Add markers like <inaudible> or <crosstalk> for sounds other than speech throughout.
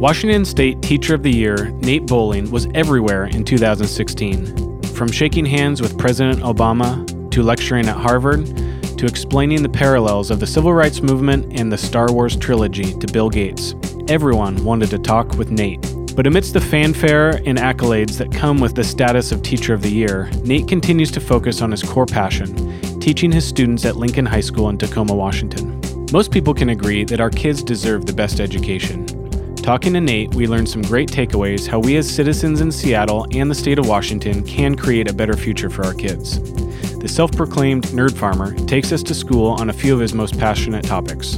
Washington State Teacher of the Year Nate Bowling was everywhere in 2016. From shaking hands with President Obama to lecturing at Harvard to explaining the parallels of the civil rights movement and the Star Wars trilogy to Bill Gates, everyone wanted to talk with Nate. But amidst the fanfare and accolades that come with the status of Teacher of the Year, Nate continues to focus on his core passion, teaching his students at Lincoln High School in Tacoma, Washington. Most people can agree that our kids deserve the best education. Talking to Nate, we learned some great takeaways how we as citizens in Seattle and the state of Washington can create a better future for our kids. The self proclaimed nerd farmer takes us to school on a few of his most passionate topics.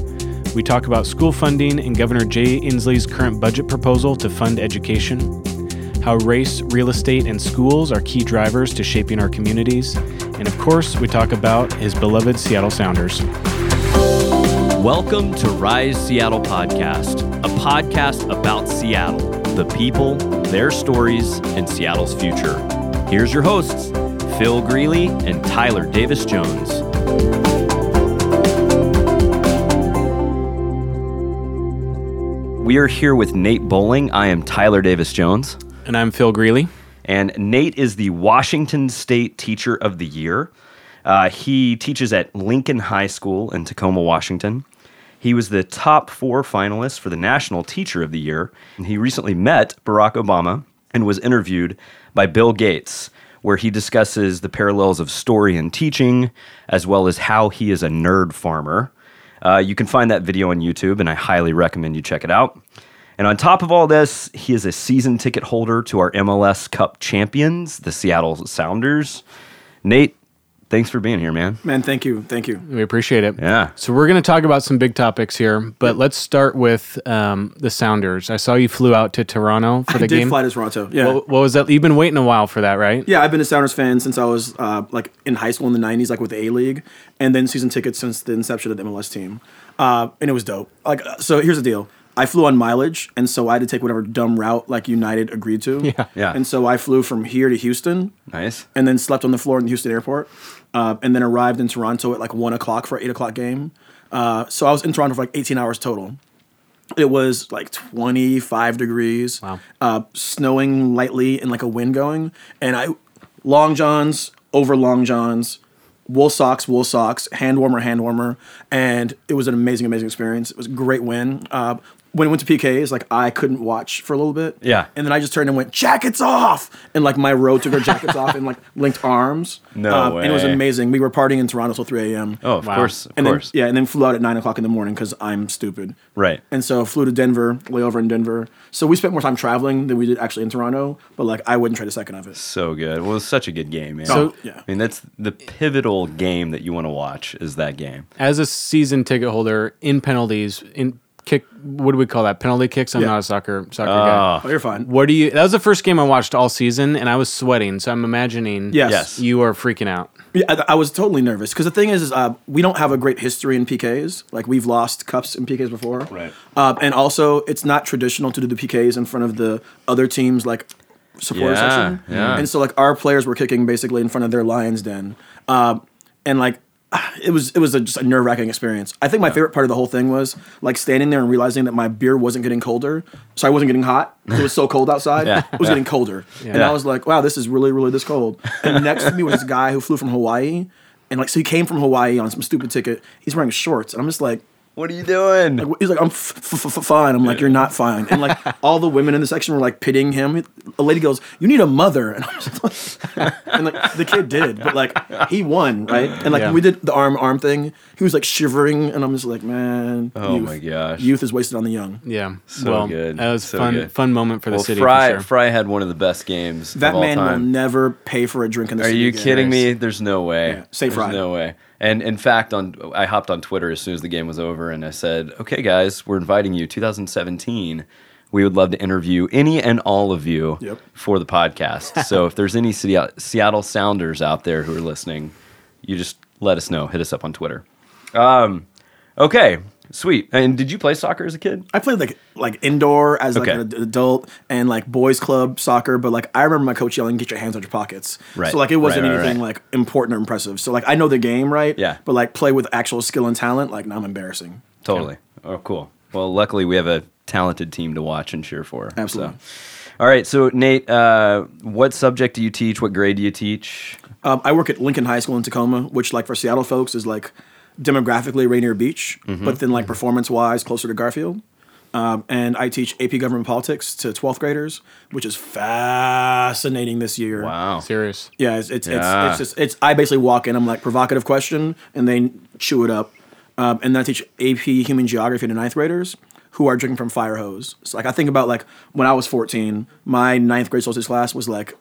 We talk about school funding and Governor Jay Inslee's current budget proposal to fund education, how race, real estate, and schools are key drivers to shaping our communities, and of course, we talk about his beloved Seattle Sounders. Welcome to Rise Seattle Podcast, a podcast about Seattle, the people, their stories, and Seattle's future. Here's your hosts, Phil Greeley and Tyler Davis Jones. We are here with Nate Bowling. I am Tyler Davis Jones. And I'm Phil Greeley. And Nate is the Washington State Teacher of the Year. Uh, he teaches at Lincoln High School in Tacoma, Washington. He was the top four finalist for the National Teacher of the Year. And he recently met Barack Obama and was interviewed by Bill Gates, where he discusses the parallels of story and teaching, as well as how he is a nerd farmer. Uh, you can find that video on YouTube, and I highly recommend you check it out. And on top of all this, he is a season ticket holder to our MLS Cup champions, the Seattle Sounders. Nate, thanks for being here, man. Man, thank you. Thank you. We appreciate it. Yeah. So we're going to talk about some big topics here, but let's start with um, the Sounders. I saw you flew out to Toronto for the I did game. fly to Toronto. Yeah. What, what was that? You've been waiting a while for that, right? yeah, I've been a Sounders fan since I was uh, like in high school in the 90s, like with the A League, and then season tickets since the inception of the MLS team. Uh, and it was dope. Like, uh, so here's the deal. I flew on mileage, and so I had to take whatever dumb route like United agreed to. Yeah. Yeah. And so I flew from here to Houston, Nice. and then slept on the floor in the Houston airport, uh, and then arrived in Toronto at like one o'clock for an eight o'clock game. Uh, so I was in Toronto for like 18 hours total. It was like 25 degrees, Wow. uh, snowing lightly and like a wind going, and I long johns over long johns, wool socks, wool socks, hand warmer, hand warmer, and it was an amazing, amazing experience. It was a great win. Uh, when it went to PKs, like I couldn't watch for a little bit. Yeah. And then I just turned and went, jackets off! And like my row took our jackets off and like <laughs> linked arms. No Uh, And it was amazing. We were partying in Toronto till 3 a.m. Oh, of Wow. course. Of and then, course. yeah, and then flew out at 9 o'clock in the morning because I'm stupid. Right. And so flew to Denver, layover in Denver. So we spent more time traveling than we did actually in Toronto, but like I wouldn't trade a second of it. So good. Well, it's such a good game, man. So- yeah. I mean, that's the pivotal game that you want to watch is that game. As a season ticket holder in penalties, in kick, what do we call that? Penalty kicks. I'm Yeah. not a soccer soccer guy. Oh, you're fine. What do you? That was the first game I watched all season, and I was sweating. So I'm imagining. Yes. Yes. You are freaking out. Yeah, I, I was totally nervous because the thing is, is uh, we don't have a great history in PKs. Like we've lost cups in PKs before, Right. Uh, and also, it's not traditional to do the PKs in front of the other teams like supporter Yeah, section. yeah. And so, like our players were kicking basically in front of their lions den, um, and like <sighs> it was it was a, just a nerve wracking experience. I think my favorite part of the whole thing was like standing there and realizing that my beer wasn't getting colder, so I wasn't getting hot. It was so cold outside. Yeah. It was getting colder, and Yeah. I was like, wow, this is really really this cold. And next to me was this guy who flew from Hawaii, and like so he came from Hawaii on some stupid ticket. He's wearing shorts, and I'm just like. What are you doing? He's like, I'm f- f- f- fine. I'm like, you're not fine. And like, <laughs> all the women in the section were like pitying him. A lady goes, "You need a mother," and I'm just like, <laughs> and like the kid did, but like he won, right? And like Yeah. we did the arm arm thing. He was like shivering, and I'm just like, man, Oh youth. my gosh. youth is wasted on the young. Yeah. So well, good. That was So fun. good. Fun moment for the well, city. Frei, for sure. Frei had one of the best games That of all man will never pay for a drink in the city. Are you again. kidding me? There's no way. Yeah, say There's Frei. no way. And in fact, on I hopped on Twitter as soon as the game was over, and I said, "Okay, guys, we're inviting you. 2017. We would love to interview any and all of you Yep. for the podcast. <laughs> so if there's any Seattle Seattle Sounders out there who are listening, you just let us know. Hit us up on Twitter. Um, okay, sweet. And did you play soccer as a kid? I played like like indoor as like Okay. an adult and like boys club soccer, but like I remember my coach yelling, "Get your hands out your pockets!" Right. So like it wasn't Right, right, anything like important or impressive. So like I know the game, right? Yeah. But like play with actual skill and talent, like now I'm embarrassing. Totally. Oh, cool. Well, luckily we have a talented team to watch and cheer for. Absolutely. So. All right, so Nate, uh, what subject do you teach? What grade do you teach? Um, I work at Lincoln High School in Tacoma, which, like for Seattle folks, is like demographically Rainier Beach, but then like performance wise, closer to Garfield. Um, and I teach AP Government Politics to 12th graders, which is fascinating this year. Wow. Serious. Yeah, it's it's, Yeah. it's it's just it's. I basically walk in. I'm like provocative question, and they chew it up. Um, and then I teach AP Human Geography to ninth graders who are drinking from fire hose. So like I think about like when I was 14, my ninth grade social class was like.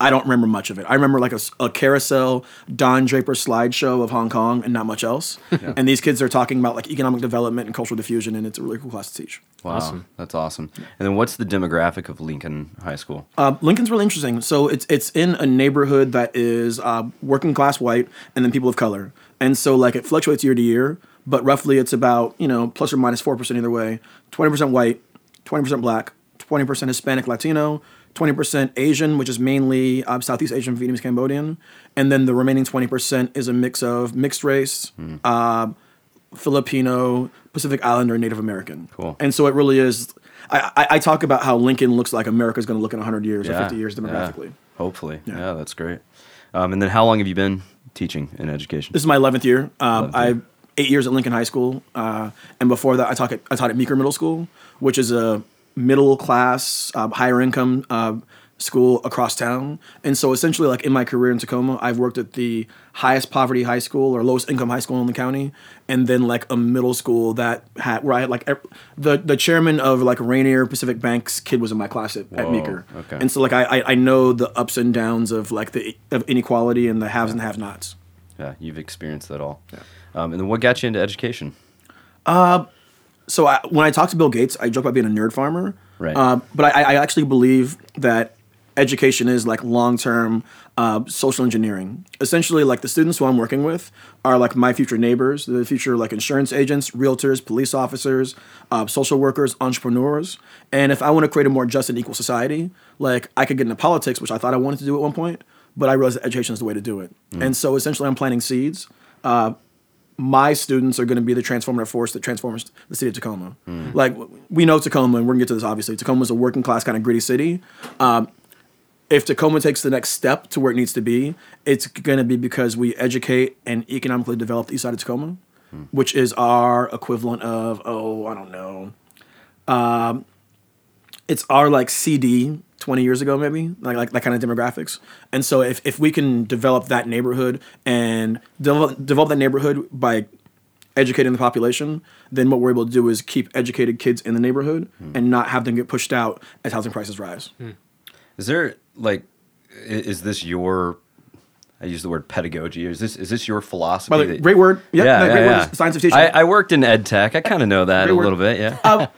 I don't remember much of it. I remember like a carousel Don Draper slideshow of Hong Kong and not much else. <laughs> And these kids are talking about like economic development and cultural diffusion, and it's a really cool class to teach. Wow, Awesome. that's awesome. And then what's the demographic of Lincoln High School? Uh, Lincoln's really interesting. So it's it's in a neighborhood that is uh, working class white and then people of color, and so like it fluctuates year to year, but roughly it's about you know plus or minus four percent either way. Twenty percent white, twenty percent black, twenty percent Hispanic Latino, twenty percent Asian, which is mainly uh, Southeast Asian, Vietnamese, Cambodian, and then the remaining twenty percent is a mix of mixed race. Uh, Filipino, Pacific Islander, Native American. Cool. And so it really is. I, I, I talk about how Lincoln looks like America's going to look in 100 years or 50 years yeah. demographically. Hopefully. Yeah. Yeah. that's great. Um, and then how long have you been teaching in education? This is my 11th year. Um, 11th I year. eight years at Lincoln High School, uh, and before that, I taught at I taught at Meeker Middle School, which is a middle class, uh, higher income uh, school across town. And so, essentially, like in my career in Tacoma, I've worked at the highest poverty high school or lowest income high school in the county, and then like a middle school that had where I had like ev- the the chairman of like Rainier Pacific Bank's kid was in my class at, at Whoa, Meeker. okay. And so, like I, I I know the ups and downs of like the of inequality and the haves and have-nots. Yeah, you've experienced that all. Um, and then what got you into education? So I, when I talk to Bill Gates, I joke about being a nerd farmer. Right. Uh, but I, I actually believe that education is like long term uh, social engineering. Essentially, like the students who I'm working with are like my future neighbors, the future like insurance agents, realtors, police officers, uh, social workers, entrepreneurs. And if I want to create a more just and equal society, like I could get into politics, which I thought I wanted to do at one point, but I realized that education is the way to do it. And so essentially, I'm planting seeds my students are going to be the transformative force that transforms the city of Tacoma. Like we know Tacoma, and we're going to get to this obviously. Tacoma is a working class kind of gritty city. Um, if Tacoma takes the next step to where it needs to be, it's going to be because we educate and economically develop the east side of Tacoma, which is our equivalent of oh I don't know, um, it's our like CD 20 years ago maybe like like that kind of demographics and so if, if we can develop that neighborhood and develop, develop that neighborhood by educating the population then what we're able to do is keep educated kids in the neighborhood and not have them get pushed out as housing prices rise Is there like, is this your? I use the word pedagogy. Is this is this your philosophy? by the way that- great word yep, yeah, yeah, great yeah. word science of teaching I, I worked in ed tech. I kind of know that Great a word. little bit. Yeah. Um,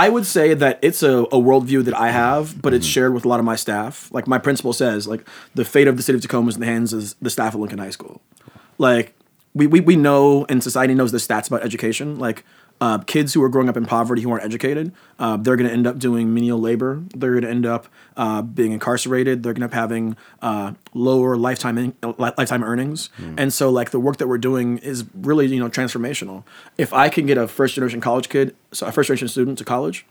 I would say that it's a, a worldview that I have, but it's mm-hmm. shared with a lot of my staff. Like my principal says, like the fate of the city of Tacoma is in the hands of the staff at Lincoln High School. Like we, we, we know and society knows the stats about education. Like uh, kids who are growing up in poverty who aren't educated, uh, they're going to end up doing menial labor. They're going to end up uh, being incarcerated. They're going to end up having uh, lower lifetime in, li- lifetime earnings. And so, like the work that we're doing is really you know transformational. If I can get a first generation college kid, so a first generation student to college,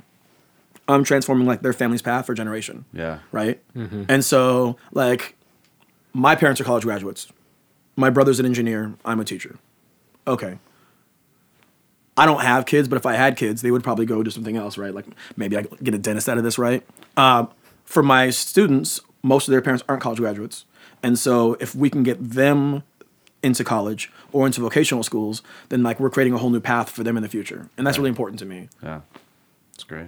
I'm transforming like their family's path for generation Yeah. right? And so, like, my parents are college graduates. My brother's an engineer. I'm a teacher. Okay. I don't have kids, but if I had kids, they would probably go do something else, right? Like maybe I get a dentist out of this, right? Uh, for my students, most of their parents aren't college graduates, and so if we can get them into college or into vocational schools, then like we're creating a whole new path for them in the future, and that's really important to me. Yeah. That's great.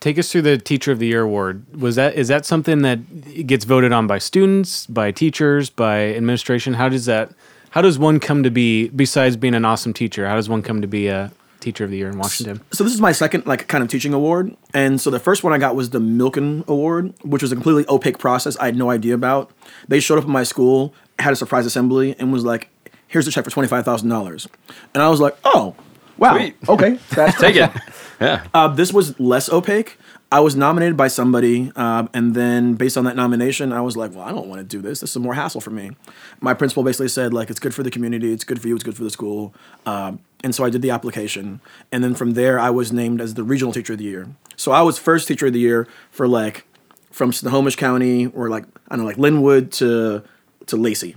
Take us through the Teacher of the Year award. Was that is that something that gets voted on by students, by teachers, by administration? How does that? How does one come to be? Besides being an awesome teacher, how does one come to be a Teacher of the Year in Washington? so this is my second like kind of teaching award and so the first one i got was the milken award which was a completely opaque process i had no idea about they showed up at my school had a surprise assembly and was like here's a check for $25000 and i was like oh wow Sweet. okay <laughs> that's Take it. <laughs> Yeah. Uh, this was less opaque. I was nominated by somebody, um, and then based on that nomination, I was like, "Well, I don't want to do this. This is more hassle for me." My principal basically said, "Like, it's good for the community. It's good for you. It's good for the school." Um, and so I did the application, and then from there, I was named as the regional teacher of the year. So I was first teacher of the year for like from Snohomish County or like I don't know, like Lynnwood to to Lacey.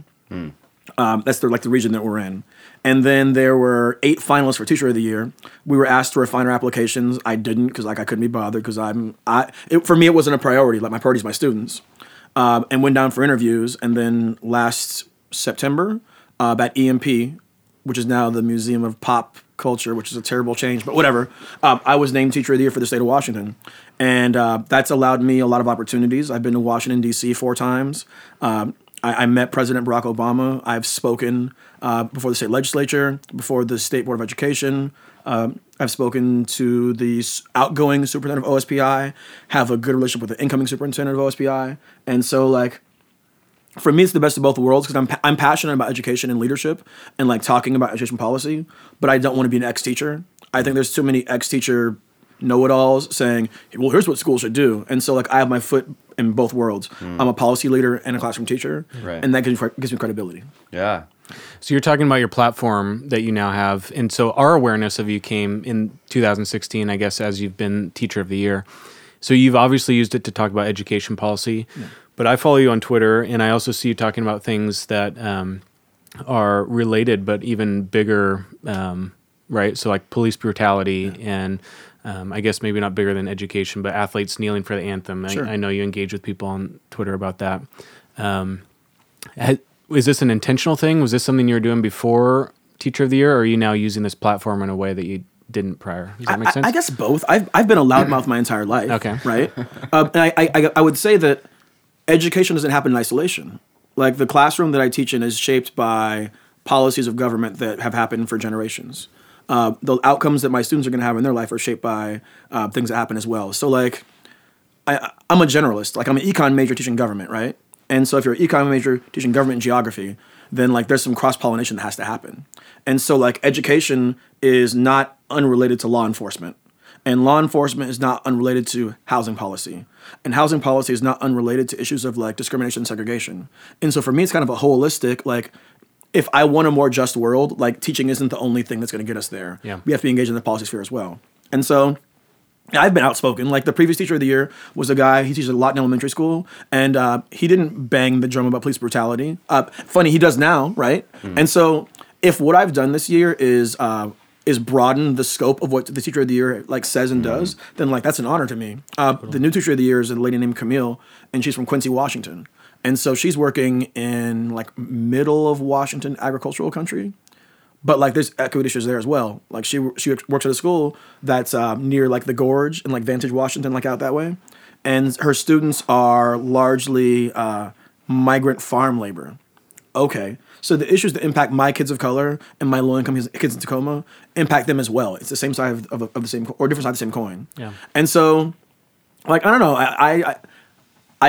Um, that's the like the region that we're in. And then there were eight finalists for Teacher of the Year. We were asked to refine our applications. I didn't because like I couldn't be bothered because I'm I it, for me it wasn't a priority. Like my priority is my students. Um, and went down for interviews. And then last September uh, at EMP, which is now the Museum of Pop Culture, which is a terrible change, but whatever. Um, I was named Teacher of the Year for the state of Washington, and uh, that's allowed me a lot of opportunities. I've been to Washington D.C. four times. Um, I, I met President Barack Obama. I've spoken uh, before the state legislature, before the state board of education. Um, I've spoken to the outgoing superintendent of OSPI. Have a good relationship with the incoming superintendent of OSPI, and so like for me, it's the best of both worlds because I'm, I'm passionate about education and leadership and like talking about education policy, but I don't want to be an ex teacher. I think there's too many ex teacher know it alls saying, well, here's what schools should do. And so, like, I have my foot in both worlds. I'm a policy leader and a classroom teacher, Right. and that gives me, gives me credibility. Yeah. So you're talking about your platform that you now have, and so our awareness of you came in 2016, I guess, as you've been Teacher of the Year. So you've obviously used it to talk about education policy, but I follow you on Twitter, and I also see you talking about things that um, are related, but even bigger, um, right? So like police brutality and. Um, I guess maybe not bigger than education, but athletes kneeling for the anthem. I, Sure. I know you engage with people on Twitter about that. Ha- is this an intentional thing? Was this something you were doing before Teacher of the Year, or are you now using this platform in a way that you didn't prior? Does that make I, sense? I guess both. I've, I've been a loudmouth my entire life. Okay. Right? um, and I, I, I- I would say that education doesn't happen in isolation. Like the classroom that I teach in is shaped by policies of government that have happened for generations. Uh, the outcomes that my students are going to have in their life are shaped by uh, things that happen as well. So, like, I, I'm a generalist. Like, I'm an econ major teaching government, right? And so, if you're an econ major teaching government and geography, then like there's some cross pollination that has to happen. And so, like, education is not unrelated to law enforcement, and law enforcement is not unrelated to housing policy, and housing policy is not unrelated to issues of like discrimination and segregation. And so, for me, it's kind of a holistic like. If I want a more just world, like teaching isn't the only thing that's going to get us there. Yeah. We have to be engaged in the policy sphere as well. And so, I've been outspoken. Like the previous teacher of the year was a guy. He teaches a lot in elementary school, and uh, he didn't bang the drum about police brutality. Uh, funny, he does now, right? And so, if what I've done this year is uh, is broaden the scope of what the teacher of the year like says and does, then like that's an honor to me. Uh, the new teacher of the year is a lady named Camille, and she's from Quincy, Washington. And so she's working in like middle of Washington agricultural country but like there's equity issues there as well. Like she she works at a school that's um, near like the Gorge and like Vantage, Washington, like out that way, and her students are largely uh, migrant farm labor. Okay, so the issues that impact my kids of color and my low income kids in Tacoma impact them as well. It's the same side of, of, of the same co- or different side of the same coin. Yeah. and so like I don't know, I. I I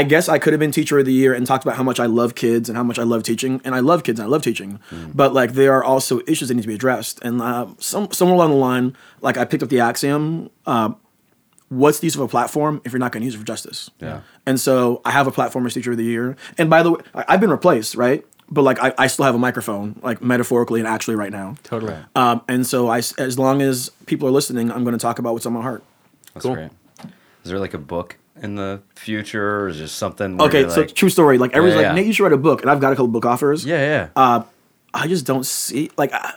guess I could have been teacher of the year and talked about how much I love kids and how much I love teaching, and I love kids and I love teaching. But like there are also issues that need to be addressed, and uh, some somewhere along the line, like I picked up the axiom: uh, what's the use of a platform if you're not going to use it for justice? Yeah. And so I have a platform as teacher of the year, and by the way, I- I've been replaced, right? But like I, I still have a microphone, like metaphorically and actually right now. totally. Um, and so I, as long as people are listening, I'm going to talk about what's on my heart. That's Cool. great. Is there like a book in the future or is just something? Okay, so like, true story. Like everyone's Yeah, like. Nate, you should write a book, and I've got a couple book offers. yeah, yeah. Uh, I just don't see like, I,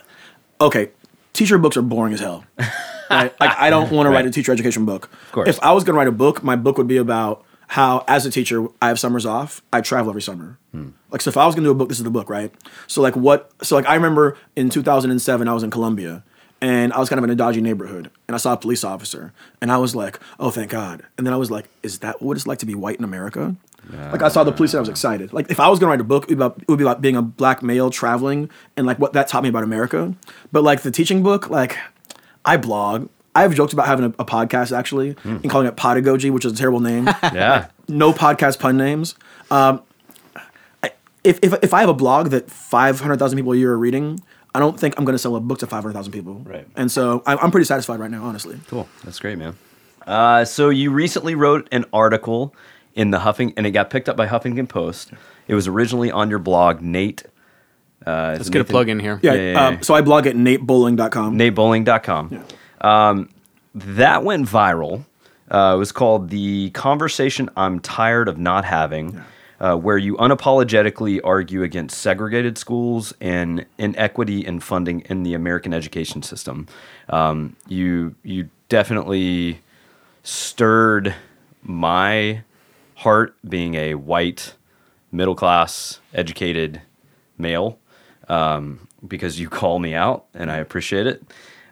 okay, teacher books are boring as hell. <laughs> right? Like I don't want to write a teacher education book. Of course. If I was going to write a book, my book would be about how, as a teacher, I have summers off. I travel every summer. Hmm. Like so, if I was going to do a book, this is the book, right? So like what? So like I remember in 2007, I was in Colombia. And I was kind of in a dodgy neighborhood, and I saw a police officer, and I was like, "Oh, thank God!" And then I was like, "Is that what it's like to be white in America?" Like I saw the police and I was excited. Like if I was gonna write a book, it would, be about, it would be about being a black male traveling and like what that taught me about America. But like the teaching book, like I blog. I've joked about having a, a podcast actually and calling it Podagogy, which is a terrible name. <laughs> yeah. no podcast pun names. Um, if, if if I have a blog that five hundred thousand people a year are reading, I don't think I'm going to sell a book to 500,000 people. Right. And so I- I'm pretty satisfied right now, honestly. Cool. That's great, man. Uh, so you recently wrote an article in the Huffing, and it got picked up by Huffington Post. It was originally on your blog, Nate. Uh, Let's get a plug in here. Yeah. Yeah, yeah, uh, so I blog at natebowling.com. NateBowling.com. Um, that went viral. Uh, it was called The Conversation I'm Tired of Not Having, uh, where you unapologetically argue against segregated schools and inequity in funding in the American education system. Um, you, you definitely stirred my heart being a white, middle class, educated male um, because you <laughs> call me out and I appreciate it.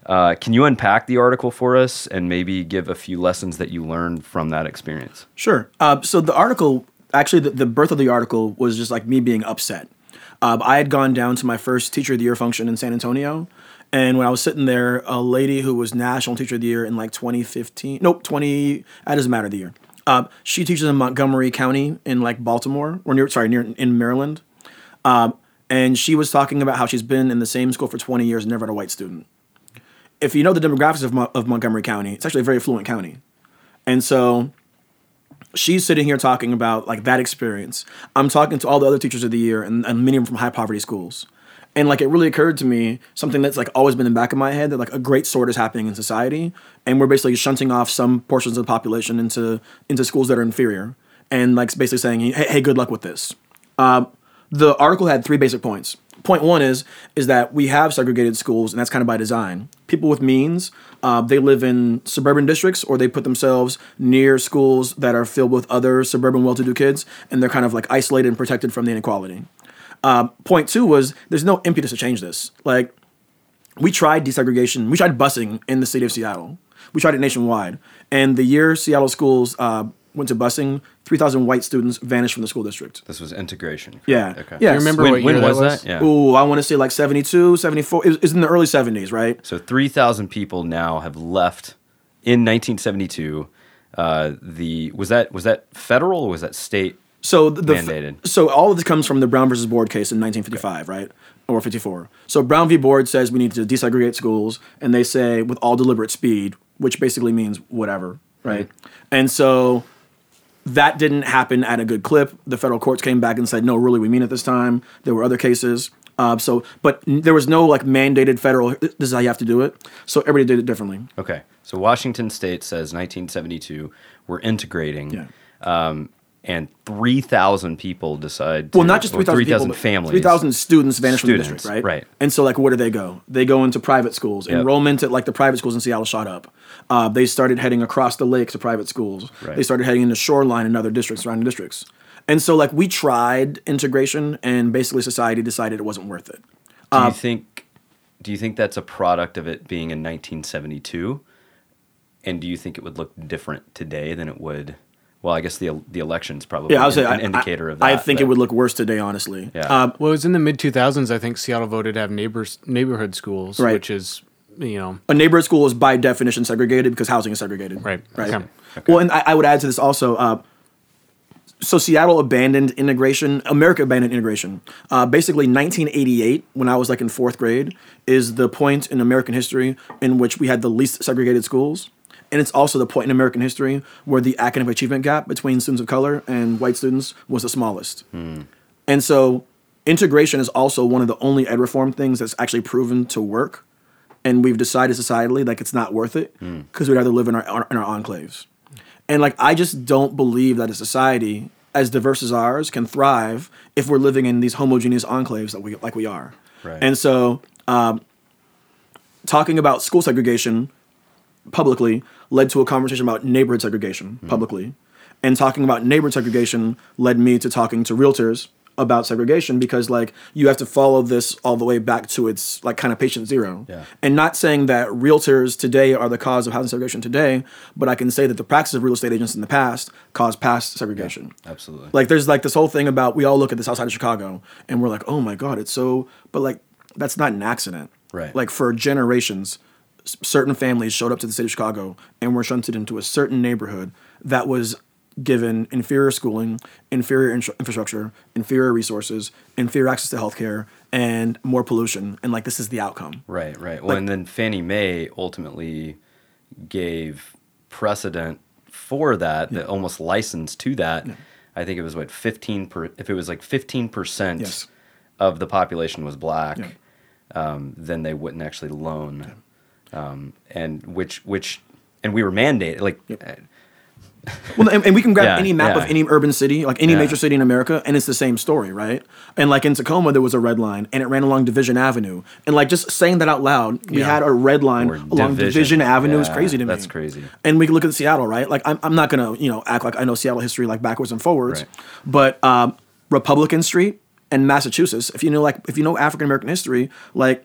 Uh, can you unpack the article for us and maybe give a few lessons that you learned from that experience? Sure. Uh, so the article, actually, the, the birth of the article was just like me being upset. Um, I had gone down to my first Teacher of the Year function in San Antonio. And when I was sitting there, a lady who was National Teacher of the Year in like 2015, nope, 20, that doesn't matter the year. Uh, she teaches in Montgomery County in like Baltimore, or near, sorry, near in Maryland. Um, and she was talking about how she's been in the same school for 20 years, and never had a white student. If you know the demographics of, Mo- of Montgomery County, it's actually a very affluent county. And so she's sitting here talking about like that experience. I'm talking to all the other teachers of the year and, and many of them from high poverty schools. And like it really occurred to me something that's like always been in the back of my head that like a great sort is happening in society and we're basically shunting off some portions of the population into into schools that are inferior and like basically saying hey, hey good luck with this. Um, the article had three basic points. Point one is is that we have segregated schools, and that's kind of by design. People with means, uh, they live in suburban districts, or they put themselves near schools that are filled with other suburban well-to-do kids, and they're kind of like isolated and protected from the inequality. Uh, point two was there's no impetus to change this. Like we tried desegregation, we tried busing in the city of Seattle. We tried it nationwide, and the year Seattle schools uh, went to busing, 3,000 white students vanished from the school district. This was integration. Yeah. Okay. Yeah. You remember When, what when year was that was? that? Yeah. Ooh, I want to say like 72, 74. It was, it was in the early 70s, right? So 3,000 people now have left in 1972. Uh, the was that was that federal or was that state? So the, the Mandated. so all of this comes from the Brown versus Board case in 1955, right? Or 54. So Brown v. Board says we need to desegregate schools, and they say with all deliberate speed, which basically means whatever, right? And so that didn't happen at a good clip. The federal courts came back and said, no, really, we mean it this time. There were other cases. Uh, so, but n- there was no like mandated federal. This is how you have to do it. So everybody did it differently. Okay. So Washington State says 1972 we're integrating. Yeah. Um, and 3,000 people decide. To, Well, not just or 3,000 people, families. 3,000 students vanish from the district, right? right. And so, like, where do they go? They go into private schools. Yep. Enrollment at, like, the private schools in Seattle shot up. Uh, they started heading across the lake to private schools. Right. They started heading into Shoreline and other districts, surrounding districts. And so, like, we tried integration, and basically society decided it wasn't worth it. Do Uh, you think? Do you think that's a product of it being in 1972? And do you think it would look different today than it would? Well, I guess the the election's probably Yeah, I would say an, I- an indicator I, of that. I think it would look worse today, honestly. Yeah. Um, Well, it was in the mid 2000s. I think Seattle voted to have neighbors neighborhood schools, Right. which is you know a neighborhood school is by definition segregated because housing is segregated. Right. Right. Okay. Well, and I, I would add to this also. Uh, so Seattle abandoned integration. America abandoned integration. Uh, basically, 1988, when I was like in fourth grade, is the point in American history in which we had the least segregated schools, and it's also the point in American history where the academic achievement gap between students of color and white students was the smallest. And so, integration is also one of the only ed reform things that's actually proven to work. And we've decided societally like it's not worth it because we'd rather live in our in our enclaves. And like I just don't believe that a society as diverse as ours can thrive if we're living in these homogeneous enclaves that we like we are. Right. And so, um, talking about school segregation publicly led to a conversation about neighborhood segregation hmm. publicly. And talking about neighborhood segregation led me to talking to realtors about segregation because like you have to follow this all the way back to its like kind of patient zero. Yeah. And not saying that realtors today are the cause of housing segregation today, but I can say that the practice of real estate agents in the past caused past segregation. Absolutely. Like there's like this whole thing about we all look at the south side of Chicago and we're like, oh my god, it's so. But like that's not an accident. Right. Like for generations, certain families showed up to the city of Chicago and were shunted into a certain neighborhood that was given inferior schooling, inferior in- infrastructure, inferior resources, inferior access to healthcare, and more pollution. And like this is the outcome. Right, right. Well, Like- and then Fannie Mae ultimately gave precedent for that, that almost licensed to that. I think it was what fifteen per. If it was like fifteen percent Yes. of the population was black, Yeah. um, then they wouldn't actually loan, um, and which which and we were mandated like. uh, Well, and, and we can grab Yeah, any map yeah. of any urban city, like any Yeah. major city in America, and it's the same story, right? And like in Tacoma, there was a red line, and it ran along Division Avenue. And like just saying that out loud, we had a red line Or along Division, Division. Avenue is crazy to me. that's crazy. And we can look at Seattle, right? Like I'm, I'm not gonna, you know, act like I know Seattle history like backwards and forwards, Right. but um, Republican Street and Massachusetts, if you know like if you know African American history, like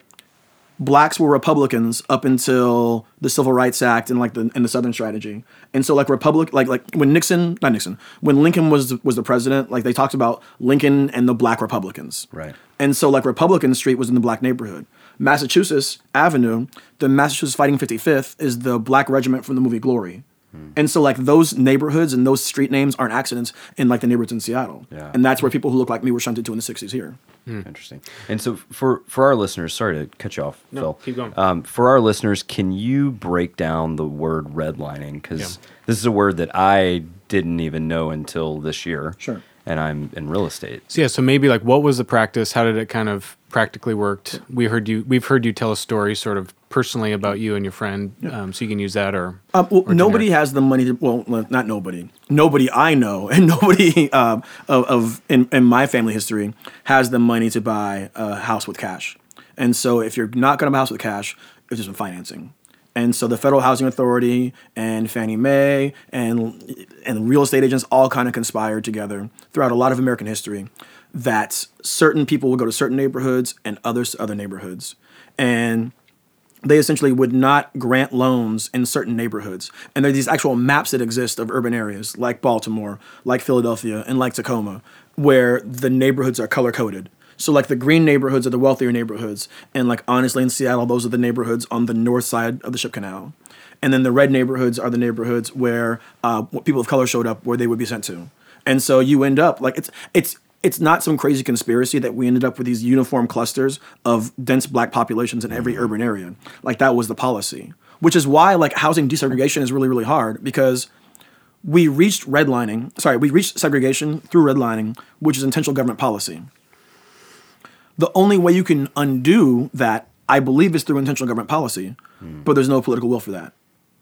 blacks were Republicans up until the Civil Rights Act and like the and the Southern Strategy. And so like Republic like like when Nixon not Nixon when Lincoln was was the president like they talked about Lincoln and the black Republicans. Right. And so like Republican Street was in the black neighborhood. Massachusetts Avenue, the Massachusetts Fighting 55th is the black regiment from the movie Glory. Hmm. And so like those neighborhoods and those street names aren't accidents in like the neighborhoods in Seattle. Yeah. And that's where people who look like me were shunted to in the 60s here. Interesting. And so for for our listeners, sorry to cut you off, No, Phil. keep going. Um, for our listeners, can you break down the word redlining? Because Yeah. this is a word that I didn't even know until this year. Sure. And I'm in real estate. So yeah, so maybe like what was the practice? How did it kind of practically worked? We heard you. We've heard you tell a story, sort of personally about you and your friend. Um, so you can use that or. Um, well, or nobody generic. has the money to. Well, not nobody. Nobody I know, <laughs> and nobody um, of, of in, in my family history has the money to buy a house with cash. And so, if you're not going to buy a house with cash, it's just financing. And so, the Federal Housing Authority and Fannie Mae and and real estate agents all kind of conspired together throughout a lot of American history that certain people would go to certain neighborhoods and others to other neighborhoods. And they essentially would not grant loans in certain neighborhoods. And there are these actual maps that exist of urban areas like Baltimore, like Philadelphia, and like Tacoma, where the neighborhoods are color coded. So like the green neighborhoods are the wealthier neighborhoods, and like honestly in Seattle, those are the neighborhoods on the north side of the Ship Canal. And then the red neighborhoods are the neighborhoods where uh, people of color showed up, where they would be sent to. And so you end up like it's it's it's not some crazy conspiracy that we ended up with these uniform clusters of dense black populations in every urban area. Like that was the policy, which is why like housing desegregation is really really hard because we reached redlining. Sorry, we reached segregation through redlining, which is intentional government policy. The only way you can undo that, I believe, is through intentional government policy, but there's no political will for that.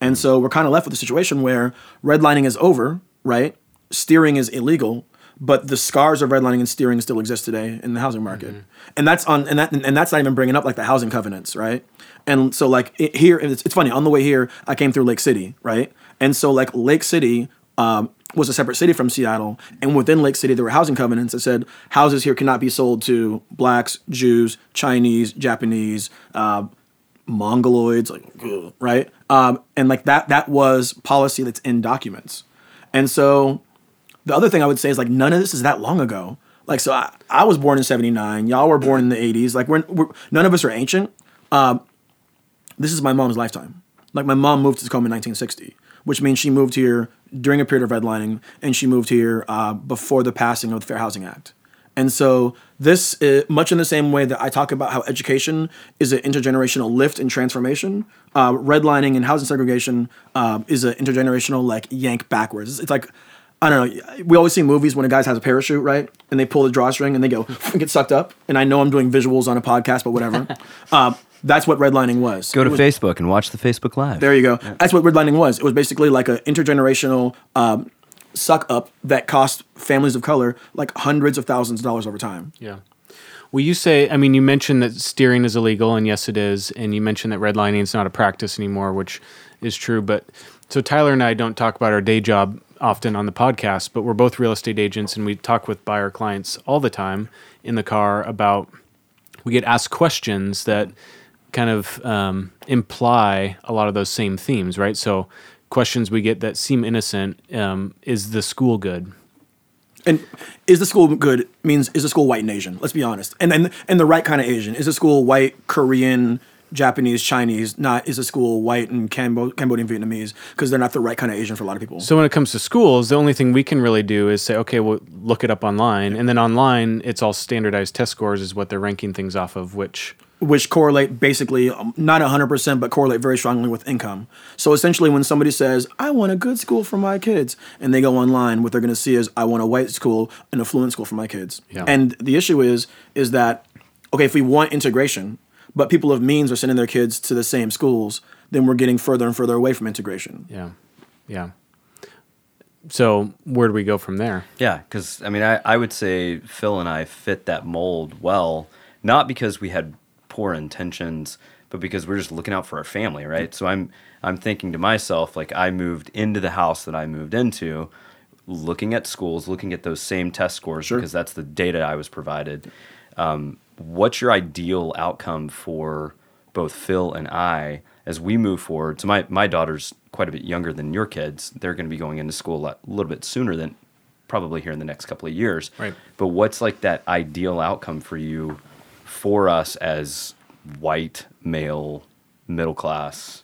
And so we're kind of left with a situation where redlining is over, right? Steering is illegal, but the scars of redlining and steering still exist today in the housing market. And that's on and that and that's not even bringing up like the housing covenants, right? And so like it, here it's, it's funny, on the way here I came through Lake City, right? And so like Lake City um, was a separate city from Seattle, and within Lake City there were housing covenants that said houses here cannot be sold to blacks, Jews, Chinese, Japanese, uh, mongoloids like ugh, right um, and like that that was policy that's in documents and so the other thing i would say is like none of this is that long ago. Like so i, I was born in 79 y'all were born in the 80s like we're, we're none of us are ancient. Um, this is my mom's lifetime. Like my mom moved to tacoma in 1960 which means she moved here during a period of redlining and she moved here uh, before the passing of the fair housing act. And so this is much in the same way that I talk about how education is an intergenerational lift and transformation. Uh, redlining and housing segregation um, is an intergenerational like yank backwards. It's, it's like I don't know. We always see movies when a guy has a parachute, right? And they pull the drawstring and they go <laughs> and get sucked up. And I know I'm doing visuals on a podcast, but whatever. um, <laughs> that's what redlining was. Go to was- Facebook and watch the Facebook Live. there you go. That's what redlining was. It was basically like an intergenerational um, suck up that cost families of color like hundreds of thousands of dollars over time. Yeah. Well, you say, I mean, you mentioned that steering is illegal, and yes, it is. And you mentioned that redlining is not a practice anymore, which is true. But so Tyler and I don't talk about our day job often on the podcast, but we're both real estate agents, and we talk with buyer clients all the time in the car about, we get asked questions that kind of um, imply a lot of those same themes, right? So questions we get that seem innocent um, is the school good? And is the school good means is the school white and Asian? Let's be honest. And and and the right kind of Asian. Is the school white, Korean, Japanese, Chinese, not is a school white and Cambo- Cambodian, Vietnamese because they're not the right kind of Asian for a lot of people. So when it comes to schools, the only thing we can really do is say, okay, well, look it up online, and then online, it's all standardized test scores is what they're ranking things off of. Which which correlate basically um, not 100% but correlate very strongly with income so essentially when somebody says i want a good school for my kids and they go online what they're going to see is i want a white school an affluent school for my kids Yeah. and the issue is is that okay if we want integration but people of means are sending their kids to the same schools then we're getting further and further away from integration yeah, yeah. So where do we go from there? Yeah, because I mean, I, I would say Phil and I fit that mold well, not because we had poor intentions, but because we're just looking out for our family, right? So I'm I'm thinking to myself, like I moved into the house that I moved into, looking at schools, looking at those same test scores because that's the data I was provided. Um, what's your ideal outcome for both Phil and I as we move forward? So my my daughter's quite a bit younger than your kids. They're going to be going into school a, lot, a little bit sooner than probably here in the next couple of years. Right. But what's like that ideal outcome for you, for us as white male middle class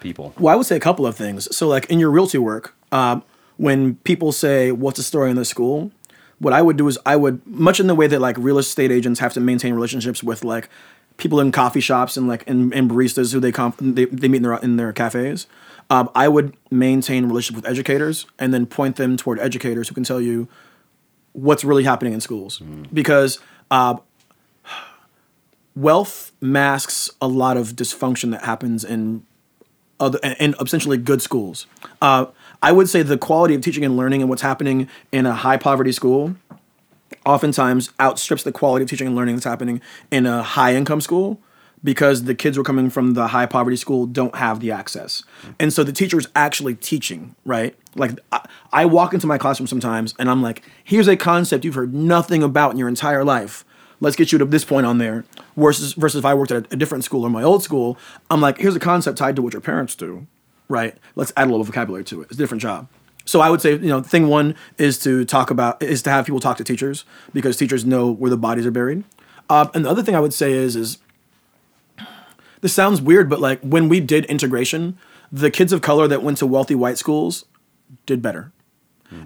people? Well, I would say a couple of things. So, like in your realty work, um, when people say, "What's the story in the school?" What I would do is I would, much in the way that like real estate agents have to maintain relationships with like people in coffee shops and like and, and baristas who they, comp- they they meet in their in their cafes. Um, I would maintain relationship with educators and then point them toward educators who can tell you what's really happening in schools because uh, wealth masks a lot of dysfunction that happens in other and essentially good schools. Uh, I would say the quality of teaching and learning and what's happening in a high poverty school oftentimes outstrips the quality of teaching and learning that's happening in a high income school because the kids who are coming from the high poverty school don't have the access. And so the teacher is actually teaching, right? Like I, I walk into my classroom sometimes and I'm like, here's a concept you've heard nothing about in your entire life. Let's get you to this point on there. Versus versus if I worked at a, a different school or my old school, I'm like, here's a concept tied to what your parents do, right? Let's add a little vocabulary to it. It's a different job. So I would say, you know, thing one is to talk about is to have people talk to teachers because teachers know where the bodies are buried. Uh, and the other thing I would say is is this sounds weird, but like when we did integration, the kids of color that went to wealthy white schools did better.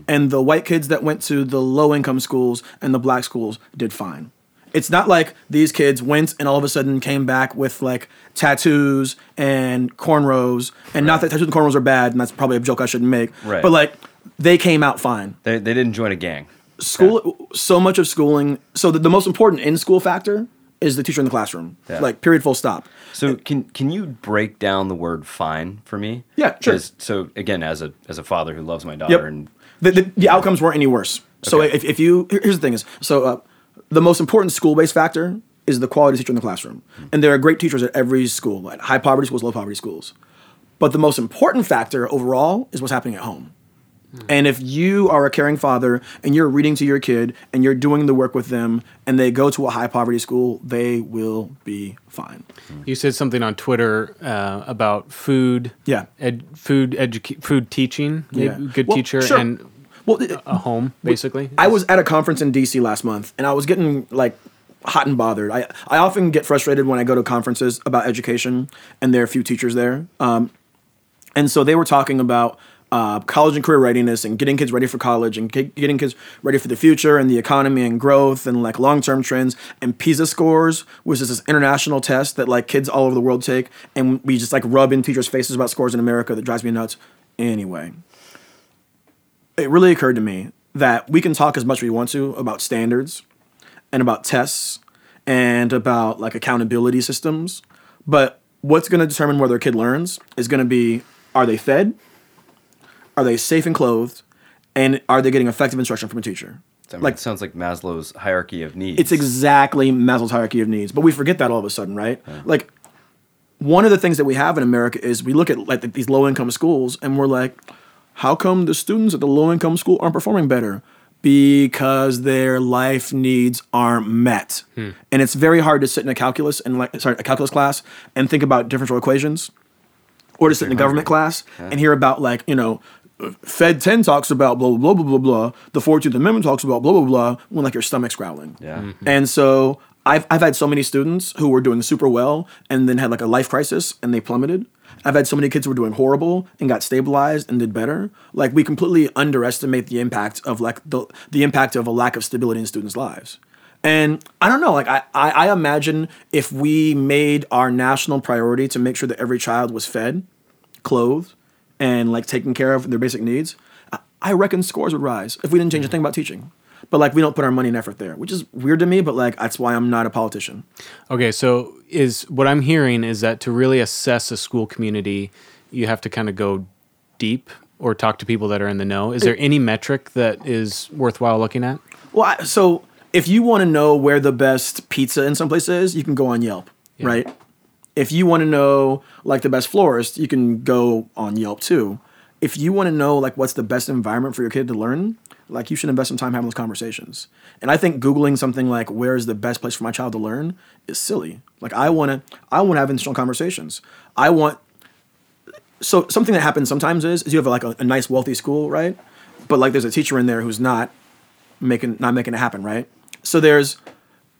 And the white kids that went to the low income schools and the black schools did fine. It's not like these kids went and all of a sudden came back with like tattoos and cornrows. And not that tattoos and cornrows are bad, and that's probably a joke I shouldn't make. Right. But like they came out fine They, they didn't join a gang. school so much of schooling so the, the most important in school factor is the teacher in the classroom Yeah. like period full stop So can can you break down the word fine for me? Yeah, sure. 'Cause- So again, as a as a father who loves my daughter and the, the, the outcomes weren't any worse so Okay. if, if you here- here's the thing is so uh, the most important school-based factor is the quality teacher in the classroom hmm. and there are great teachers at every school at high poverty schools low poverty schools but the most important factor overall is what's happening at home hmm. And if you are a caring father and you're reading to your kid and you're doing the work with them and they go to a high poverty school, they will be fine. Hmm. You said something on Twitter uh, about food. Yeah. Ed, food educa- food teaching. Yeah. Good Well, teacher sure. and Well, a home basically. I was at a conference in DC last month and I was getting like hot and bothered. I, I often get frustrated when I go to conferences about education and there are a few teachers there. Um, and so they were talking about uh, college and career readiness and getting kids ready for college and ki- getting kids ready for the future and the economy and growth and like long term trends and PISA scores, which is this international test that like kids all over the world take. And we just like rub in teachers' faces about scores in America that drives me nuts. Anyway, it really occurred to me that we can talk as much as we want to about standards and about tests and about like accountability systems, but what's going to determine whether a kid learns is going to be are they fed? Are they safe and clothed? And are they getting effective instruction from a teacher? I mean, Like- sounds like Maslow's hierarchy of needs. It's exactly Maslow's hierarchy of needs, but we forget that all of a sudden, right? Like one of the things that we have in America is we look at like these low income schools and we're like, how come the students at the low income school aren't performing better? Because their life needs aren't met, and it's very hard to sit in a calculus and like sorry a calculus class and think about differential equations, or to sit in a government class and hear about like you know Fed 10 talks about blah, blah, blah, blah, blah, blah. The 14th Amendment talks about blah, blah, blah, when like your stomach's growling. Yeah. Mm-hmm. And so I've, I've had so many students who were doing super well and then had like a life crisis and they plummeted. I've had so many kids who were doing horrible and got stabilized and did better. Like we completely underestimate the impact of like the the impact of a lack of stability in students' lives. And I don't know, like I, I, I imagine if we made our national priority to make sure that every child was fed, clothed, and like taken care of their basic needs, I, I reckon scores would rise if we didn't change a thing about teaching. But like we don't put our money and effort there, which is weird to me, but like that's why I'm not a politician. Okay, so is what I'm hearing is that to really assess a school community, you have to kind of go deep or talk to people that are in the know. Is there any metric that is worthwhile looking at? Well, I, so if you want to know where the best pizza in some place is, you can go on Yelp, right? If you want to know like the best florist, you can go on Yelp too. If you want to know like what's the best environment for your kid to learn, like you should invest some time having those conversations. And I think googling something like where is the best place for my child to learn is silly. Like I want to I want to have intentional conversations. I want so something that happens sometimes is, is you have like a, a nice wealthy school, right? But like there's a teacher in there who's not making not making it happen, right? So there's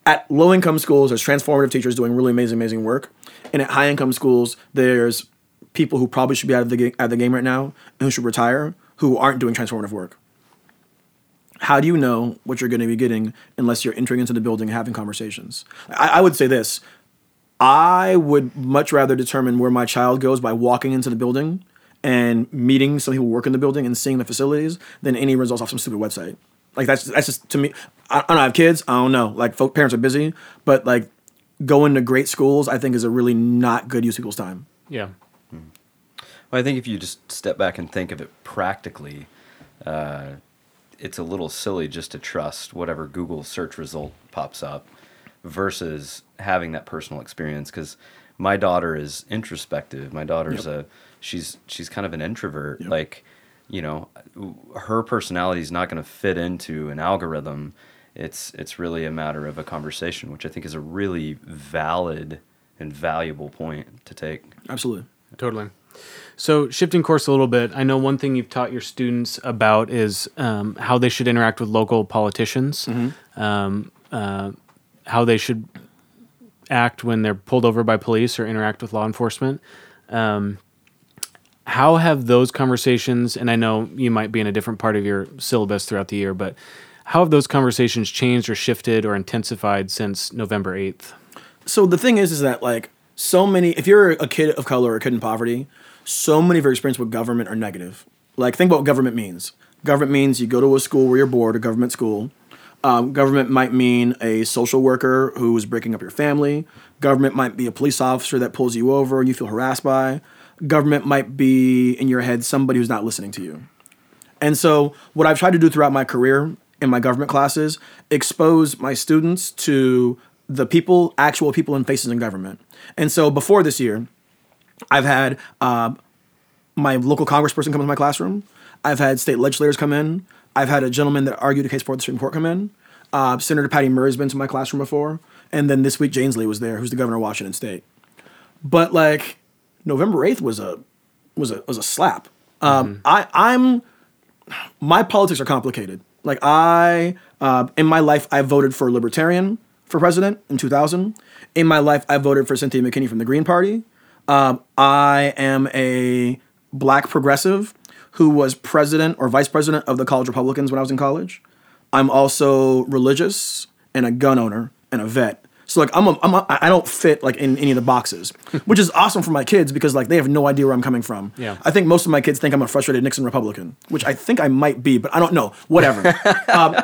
at low income schools there's transformative teachers doing really amazing amazing work, and at high income schools there's people who probably should be out of the out of the game right now and who should retire who aren't doing transformative work. How do you know what you're going to be getting unless you're entering into the building and having conversations? I, I would say this: I would much rather determine where my child goes by walking into the building and meeting some people who work in the building and seeing the facilities than any results off some stupid website. Like that's that's just to me. I, I don't have kids. I don't know. Like folk, parents are busy, but like going to great schools, I think is a really not good use of people's time. Yeah. Well, I think if you just step back and think of it practically, uh, it's a little silly just to trust whatever Google search result pops up versus having that personal experience. Because my daughter is introspective. My daughter's a she's she's kind of an introvert. Like, you know, her personality is not going to fit into an algorithm. It's it's really a matter of a conversation, which I think is a really valid and valuable point to take. Absolutely. Totally. So, shifting course a little bit, I know one thing you've taught your students about is um, how they should interact with local politicians, um, uh, how they should act when they're pulled over by police or interact with law enforcement. Um, how have those conversations, and I know you might be in a different part of your syllabus throughout the year, but how have those conversations changed or shifted or intensified since November 8th? so the thing is is that like so many if you're a kid of color or a kid in poverty so many of your experience with government are negative. Like think about what government means. Government means you go to a school where you're bored a government school. Um, government might mean a social worker who's breaking up your family. Government might be a police officer that pulls you over and you feel harassed by. Government might be in your head somebody who's not listening to you. And so, what I've tried to do throughout my career in my government classes, expose my students to the people, actual people and faces in government. And so, before this year, I've had uh, my local congressperson come into my classroom. I've had state legislators come in. I've had a gentleman that argued a case for the Supreme Court come in. Uh, Senator Patty Murray's been to my classroom before. And then this week, Jay Inslee was there, who's the governor of Washington State. But like, November 8th was a was a was a slap. Um, I I'm my politics are complicated. Like I, uh, in my life, I voted for a libertarian for president in 2000. In my life, I voted for Cynthia McKinney from the Green Party. Um, I am a black progressive who was president or vice president of the College Republicans when I was in college. I'm also religious and a gun owner and a vet. So like I'm a, I'm a, I don't fit like in any of the boxes, <laughs> which is awesome for my kids because like they have no idea where I'm coming from. Yeah. I think most of my kids think I'm a frustrated Nixon Republican, which I think I might be, but I don't know. Whatever. <laughs> um,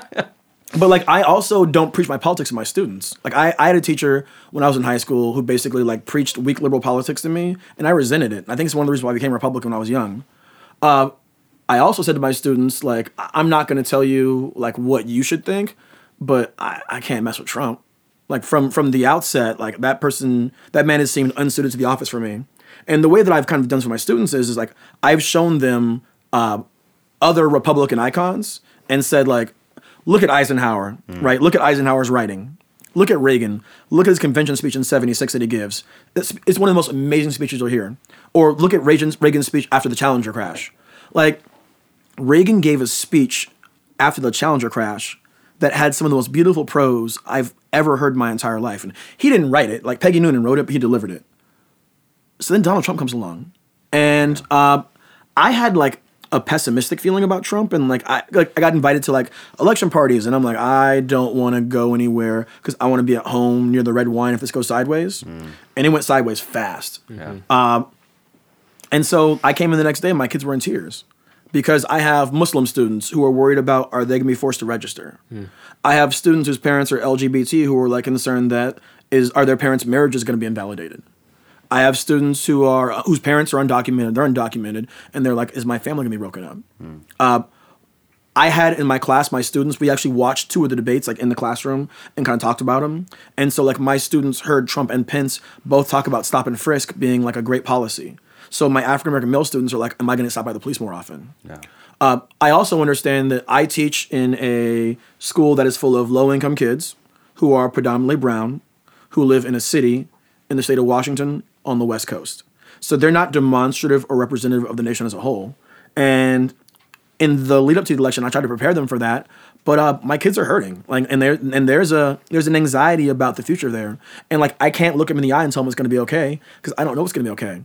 but like I also don't preach my politics to my students. Like I, I had a teacher when I was in high school who basically like preached weak liberal politics to me, and I resented it. I think it's one of the reasons why I became Republican when I was young. Uh, I also said to my students like I'm not going to tell you like what you should think, but I, I can't mess with Trump. Like from from the outset, like that person, that man has seemed unsuited to the office for me. And the way that I've kind of done for my students is, is like I've shown them uh, other Republican icons and said like, look at Eisenhower, right? Look at Eisenhower's writing. Look at Reagan. Look at his convention speech in '76 that he gives. It's, it's one of the most amazing speeches you'll hear. Or look at Reagan's, Reagan's speech after the Challenger crash. Like Reagan gave a speech after the Challenger crash that had some of the most beautiful prose I've ever heard in my entire life. And he didn't write it. Like Peggy Noonan wrote it, but he delivered it. So then Donald Trump comes along, and uh, I had like a pessimistic feeling about Trump, and like I like I got invited to like election parties, and I'm like I don't want to go anywhere because I want to be at home near the red wine if this goes sideways, and it went sideways fast. Yeah. Um, and so I came in the next day and my kids were in tears because I have Muslim students who are worried about are they going to be forced to register. I have students whose parents are LGBT who are like concerned that is are their parents' marriages going to be invalidated. I have students who are whose parents are undocumented. They're undocumented, and they're like, "Is my family gonna be broken up?" Uh, I had in my class, my students, we actually watched two of the debates like in the classroom and kind of talked about them. And so like my students heard Trump and Pence both talk about stop and frisk being like a great policy. So my African American male students are like, "Am I going to stop by the police more often?" Yeah. Uh, I also understand that I teach in a school that is full of low income kids who are predominantly brown, who live in a city in the state of Washington on the West Coast. So they're not demonstrative or representative of the nation as a whole. And in the lead up to the election, I tried to prepare them for that. But uh, my kids are hurting, like, and there and there's a there's an anxiety about the future there, and like I can't look them in the eye and tell them it's going to be okay because I don't know what's going to be okay.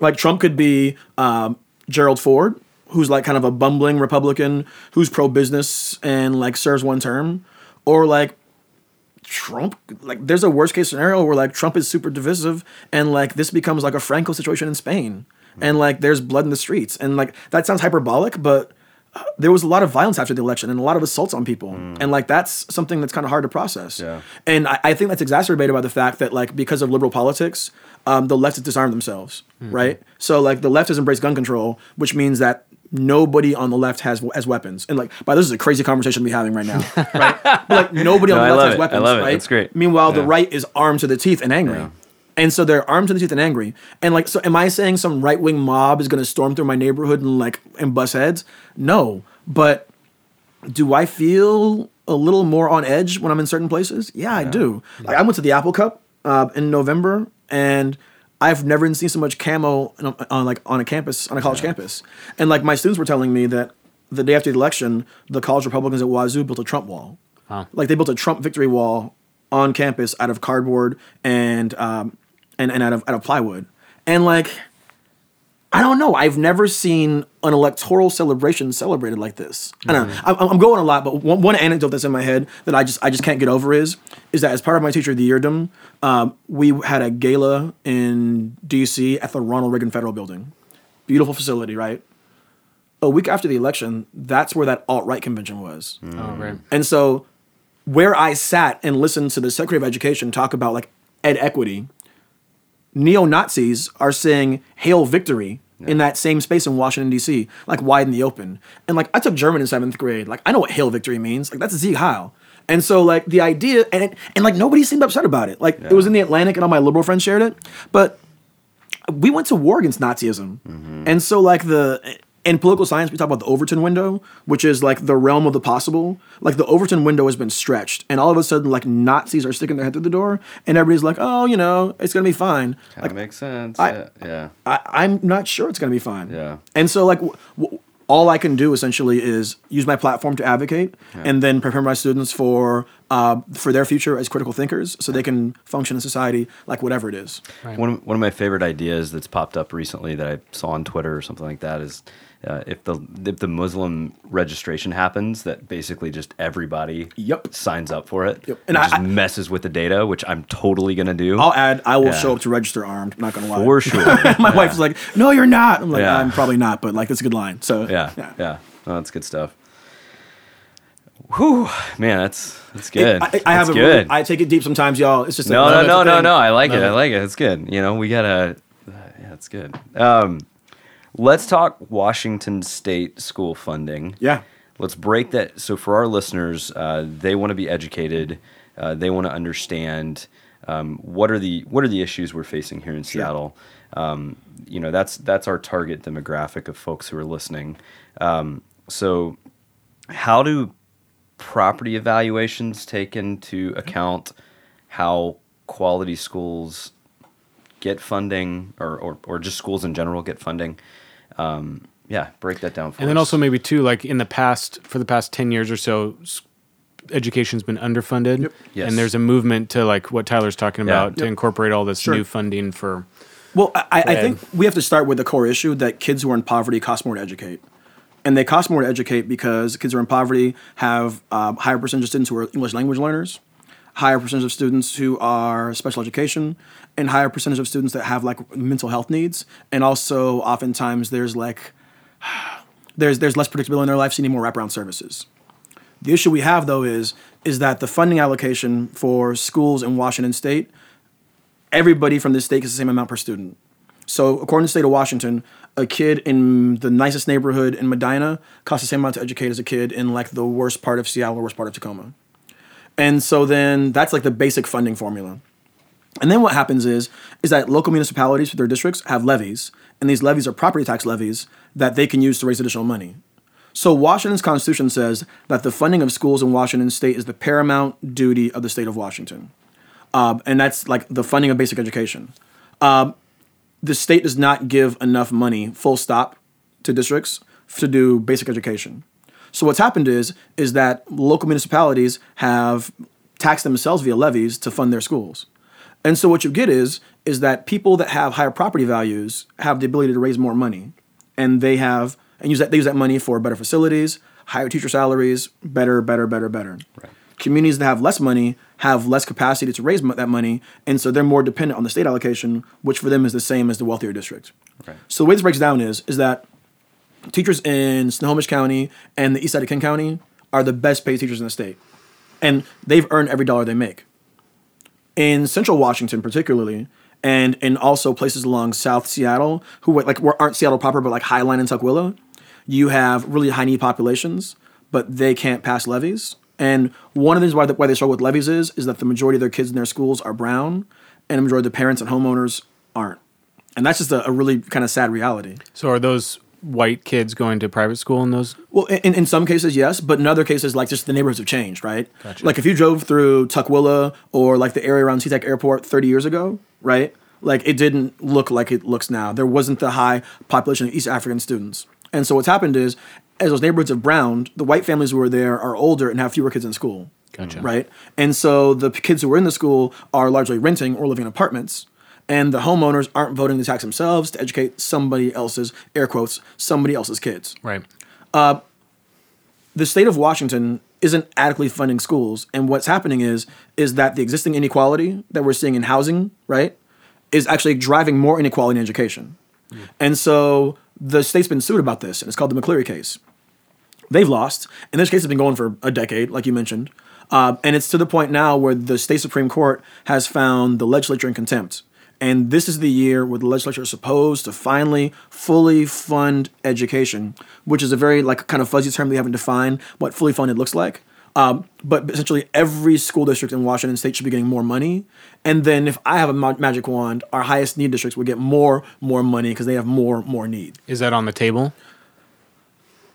Like Trump could be um, Gerald Ford, who's like kind of a bumbling Republican who's pro business and like serves one term, or like Trump. Like there's a worst case scenario where like Trump is super divisive and like this becomes like a Franco situation in Spain, and like there's blood in the streets, and like that sounds hyperbolic, but uh, there was a lot of violence after the election and a lot of assaults on people, and like that's something that's kind of hard to process. Yeah. And I, I think that's exacerbated by the fact that like because of liberal politics, um, the left has disarmed themselves, right? So like the left has embraced gun control, which means that nobody on the left has has weapons. And like, by this is a crazy conversation we're having right now, <laughs> right? But like nobody on the I left has it. I weapons, love it. right? That's great. Meanwhile, the right is armed to the teeth and angry. Yeah. And so they're armed to the teeth and angry. And like, so am I saying some right wing mob is going to storm through my neighborhood and like and bust heads? No, but do I feel a little more on edge when I'm in certain places? Yeah, I do. Like I went to the Apple Cup uh, in November, and I've never seen so much camo on, on like on a campus on a college campus. And like my students were telling me that the day after the election, the college Republicans at Wazzu built a Trump wall. Wow. Like they built a Trump victory wall on campus out of cardboard and um, and and out of out of plywood. And like I don't know. I've never seen an electoral celebration celebrated like this. I don't know. I'm, I'm going a lot, but one, one anecdote that's in my head that I just I just can't get over is is that as part of my teacher of the yeardom, um, we had a gala in D.C. at the Ronald Reagan Federal Building, beautiful facility, right? A week after the election, that's where that alt right convention was. Oh, right. And so, where I sat and listened to the Secretary of Education talk about like ed equity, neo Nazis are saying "Hail Victory" in that same space in Washington D.C., like wide in the open. And like I took German in seventh grade, like I know what "Hail Victory" means. Like that's Sieg Heil. And so like the idea, and it, and like nobody seemed upset about it. Like it was in the Atlantic, and all my liberal friends shared it, but we went to war against Nazism. Mm-hmm. And so like the in political science we talk about the Overton window, which is like the realm of the possible. Like the Overton window has been stretched and all of a sudden like Nazis are sticking their head through the door and everybody's like, "Oh, you know, it's going to be fine." Kind Like makes sense. I- yeah. yeah. I, I'm not sure it's going to be fine. Yeah. And so, like, w- w- all I can do essentially is use my platform to advocate, and then prepare my students for uh, for their future as critical thinkers, so they can function in society like whatever it is. One of, one of my favorite ideas that's popped up recently that I saw on Twitter or something like that is uh, if the if the Muslim registration happens, that basically just everybody Yep. signs up for it Yep. and And just I- I- messes with the data, which I'm totally gonna do I'll add. I will Yeah. show up to register armed. I'm not gonna lie. for sure. <laughs> my Yeah. wife's like, "No, you're not." I'm like, Yeah. "I'm probably not," but like, it's a good line. So yeah, yeah, Oh, that's good stuff. Whew, man, that's that's good. I, I that's have a good. I take it deep sometimes, y'all. It's just no, like, no, it's no, no, no. I like it. I like it. It's good. You know, we gotta. Uh, yeah, it's good. Um, let's talk Washington State school funding. Yeah. Let's break that. So for our listeners, uh, they want to be educated. Uh, they want to understand um, what are the what are the issues we're facing here in Seattle. Um, you know, that's that's our target demographic of folks who are listening. Um, so, how do property evaluations take into account how quality schools get funding, or or, or just schools in general get funding? Um, yeah, break that down for And then us. also maybe too, like in the past, for the past ten years or so, education's been underfunded, Yes. and there's a movement to like what Tyler's talking Yeah. about to incorporate all this Sure. new funding for. Well, I, I think we have to start with the core issue that kids who are in poverty cost more to educate. And they cost more to educate because kids who are in poverty have um, higher percentage of students who are English language learners, higher percentage of students who are special education, and higher percentage of students that have like mental health needs. And also, oftentimes, there's like <sighs> there's there's less predictability in their life, so you need more wraparound services. The issue we have though is is that the funding allocation for schools in Washington State everybody from this state gets the same amount per student. So, according to the state of Washington, a kid in the nicest neighborhood in Medina costs the same amount to educate as a kid in like the worst part of Seattle or worst part of Tacoma. And so then that's like the basic funding formula. And then what happens is is that local municipalities for their districts have levies, and these levies are property tax levies that they can use to raise additional money. So Washington's constitution says that the funding of schools in Washington state is the paramount duty of the state of Washington um, and that's like the funding of basic education. Um, the state does not give enough money, full stop, to districts to do basic education. So what's happened is is that local municipalities have taxed themselves via levies to fund their schools, and so what you get is is that people that have higher property values have the ability to raise more money, and they have and use that they use that money for better facilities, higher teacher salaries, better, better, better, better. Communities that have less money have less capacity to raise mo- that money, and so they're more dependent on the state allocation, which for them is the same as the wealthier district. Right. So the way this breaks down is is that teachers in Snohomish County and the east side of King County are the best paid teachers in the state, and they've earned every dollar they make. In Central Washington, particularly, and in also places along South Seattle, who like aren't Seattle proper, but like Highline and Tukwila, you have really high need populations, but they can't pass levies. And one of the reasons why, why they struggle with levies is is that the majority of their kids in their schools are brown, and the majority of the parents and homeowners aren't. And that's just a, a really kind of sad reality. So are those white kids going to private school in those? Well, in, in some cases, yes, but in other cases, like just the neighborhoods have changed, right? Gotcha. Like if you drove through Tukwila or like the area around SeaTac Airport 30 years ago, right? Like it didn't look like it looks now. There wasn't the high population of East African students. And so what's happened is, as those neighborhoods have browned, the white families who are there are older and have fewer kids in school. Gotcha. Right? And so the kids who are in the school are largely renting or living in apartments. And the homeowners aren't voting the tax themselves to educate somebody else's, air quotes, somebody else's kids Right. the state of Washington isn't adequately funding schools, and what's happening is is that the existing inequality that we're seeing in housing, right, is actually driving more inequality in education. And so the state's been sued about this, and it's called the McCleary case. They've lost, and this case has been going for a decade, like you mentioned, uh, and it's to the point now where the state supreme court has found the legislature in contempt. And this is the year where the legislature is supposed to finally fully fund education, which is a very like kind of fuzzy term they haven't defined what fully funded looks like. Um, but essentially, every school district in Washington State should be getting more money. And then, if I have a ma- magic wand, our highest need districts would get more, more money because they have more, more need. Is that on the table?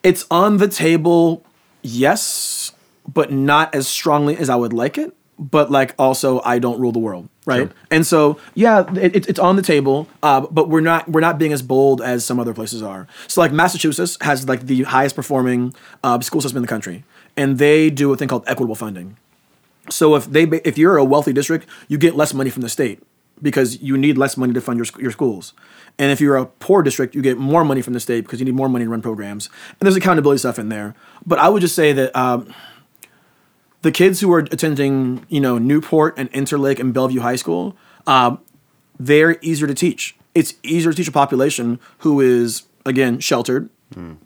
It's on the table, yes, but not as strongly as I would like it. But like, also, I don't rule the world, right? Sure. And so, yeah, it, it- it's on the table, uh, but we're not we're not being as bold as some other places are. So, like, Massachusetts has like the highest performing uh, school system in the country, and they do a thing called equitable funding. So if they if you're a wealthy district, you get less money from the state because you need less money to fund your your schools. And if you're a poor district, you get more money from the state because you need more money to run programs. And there's accountability stuff in there. But I would just say that um, the kids who are attending, you know, Newport and Interlake and Bellevue High School, um, they're easier to teach. It's easier to teach a population who is again sheltered,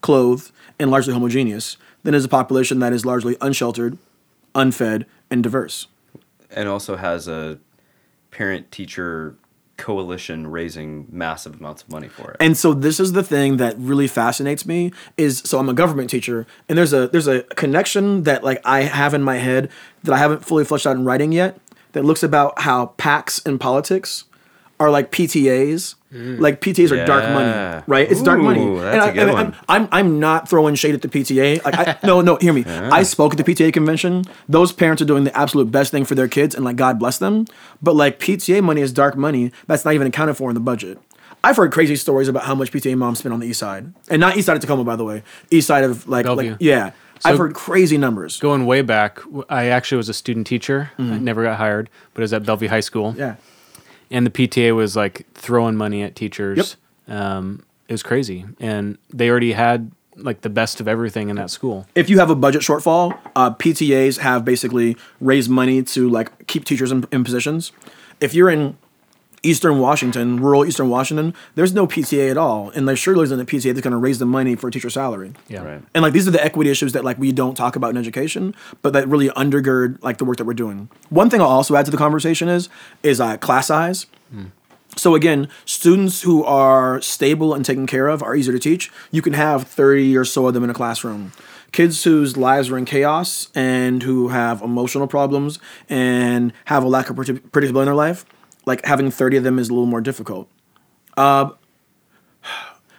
clothed, and largely homogeneous than is a population that is largely unsheltered, unfed, and diverse. and also has a parent teacher coalition raising massive amounts of money for it. And so this is the thing that really fascinates me is so I'm a government teacher and there's a there's a connection that like I have in my head that I haven't fully fleshed out in writing yet that looks about how PACs in politics are like PTAs. Like PTAs are dark money, right? It's dark money. That's and a I, good and one. I'm, I'm I'm not throwing shade at the PTA. Like I, no no hear me. <laughs> I spoke at the PTA convention. Those parents are doing the absolute best thing for their kids, and like God bless them. But like PTA money is dark money that's not even accounted for in the budget. I've heard crazy stories about how much PTA moms spend on the east side, and not east side of Tacoma, by the way. East side of like, Bellevue. like yeah. I've heard crazy numbers. Going way back, I actually was a student teacher. I never got hired, but it was at Bellevue High School. Mm-hmm. Yeah. And the PTA was like throwing money at teachers. Um, it was crazy, and they already had like the best of everything in that school. if you have a budget shortfall, uh, PTAs have basically raised money to like keep teachers in, in positions. If you're in Eastern Washington, rural Eastern Washington, there's no PTA at all, and there surely isn't a PTA that's going to raise the money for a teacher salary. Yeah, Right. And like these are the equity issues that like we don't talk about in education, but that really undergird like the work that we're doing. One thing I'll also add to the conversation is is uh, class size. So again, students who are stable and taken care of are easier to teach. You can have 30 or so of them in a classroom. Kids whose lives are in chaos and who have emotional problems and have a lack of predictability in their life, like having 30 of them is a little more difficult. Uh,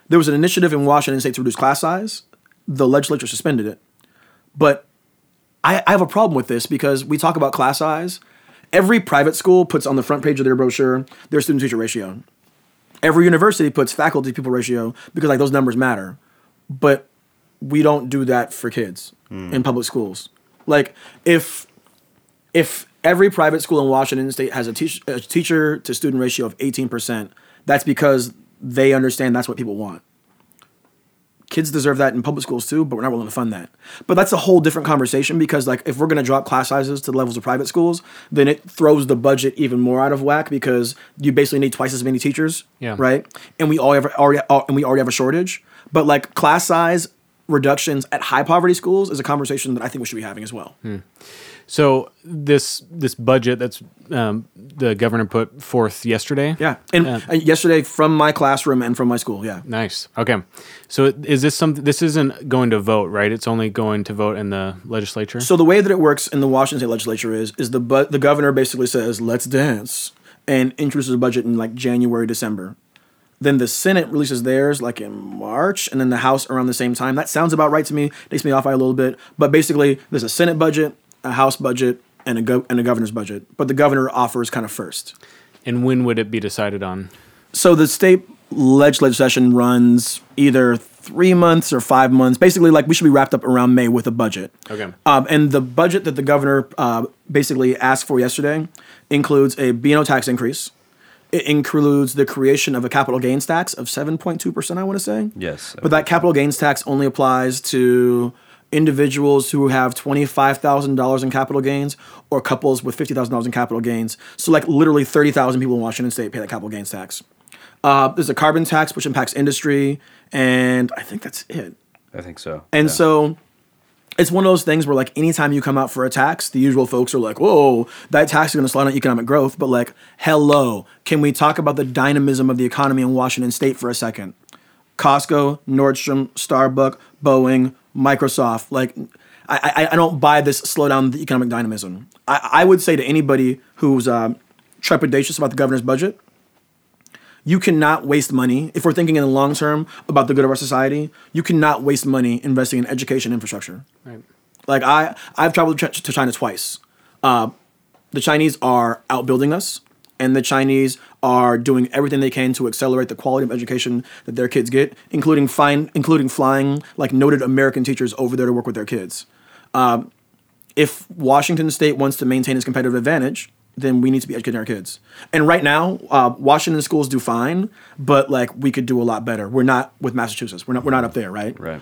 there was an initiative in Washington State to reduce class size. The legislature suspended it. But I, I have a problem with this because we talk about class size. Every private school puts on the front page of their brochure their student teacher ratio. Every university puts faculty people ratio because like those numbers matter. But we don't do that for kids in public schools. Like if if every private school in Washington State has a, teach, a teacher to student ratio of 18%, that's because they understand that's what people want. Kids deserve that in public schools too, but we're not willing to fund that. But that's a whole different conversation because like if we're going to drop class sizes to the levels of private schools, then it throws the budget even more out of whack because you basically need twice as many teachers, Yeah. right? And we all have already uh, and we already have a shortage. But like class size reductions at high poverty schools is a conversation that I think we should be having as well. Hmm. So this this budget that's um, the governor put forth yesterday. Yeah, and uh, yesterday from my classroom and from my school. Yeah, Nice. Okay. So is this something? This isn't going to vote, right? It's only going to vote in the legislature. So the way that it works in the Washington State Legislature is is the bu- the governor basically says let's dance and introduces a budget in like January December. Then the Senate releases theirs like in March, and then the House around the same time. That sounds about right to me. Takes me off by a little bit, but basically there's a Senate budget, a House budget, and a go- and a governor's budget. But the governor offers kind of first. and when would it be decided on? So the state legislative session runs either three months or five months. Basically, like we should be wrapped up around May with a budget. Okay. Um, and the budget that the governor uh, basically asked for yesterday includes a B&O tax increase. It includes the creation of a capital gains tax of 7.2%, I want to say. Yes. But that capital gains tax only applies to individuals who have $25,000 in capital gains or couples with $50,000 in capital gains. So, like, literally 30,000 people in Washington state pay that capital gains tax. Uh, there's a carbon tax, which impacts industry. And I think that's it. I think so. And Yeah. so it's one of those things where like anytime you come out for a tax, the usual folks are like, "Whoa, that tax is going to slow down economic growth." But like, hello, can we talk about the dynamism of the economy in Washington State for a second? Costco, Nordstrom, Starbucks, Boeing, Microsoft. Like, I, I, I don't buy this slow down the economic dynamism. I, I would say to anybody who's um, trepidatious about the governor's budget, you cannot waste money if we're thinking in the long term about the good of our society. You cannot waste money investing in education infrastructure. Right. Like I, I've traveled to to China twice. Uh, the Chinese are outbuilding us, and the Chinese are doing everything they can to accelerate the quality of education that their kids get, including fine, including flying like noted American teachers over there to work with their kids. Um, if Washington State wants to maintain its competitive advantage, then we need to be educating our kids. And right now, uh, Washington schools do fine, but like we could do a lot better. We're not with Massachusetts. We're not. We're not up there, right? Right.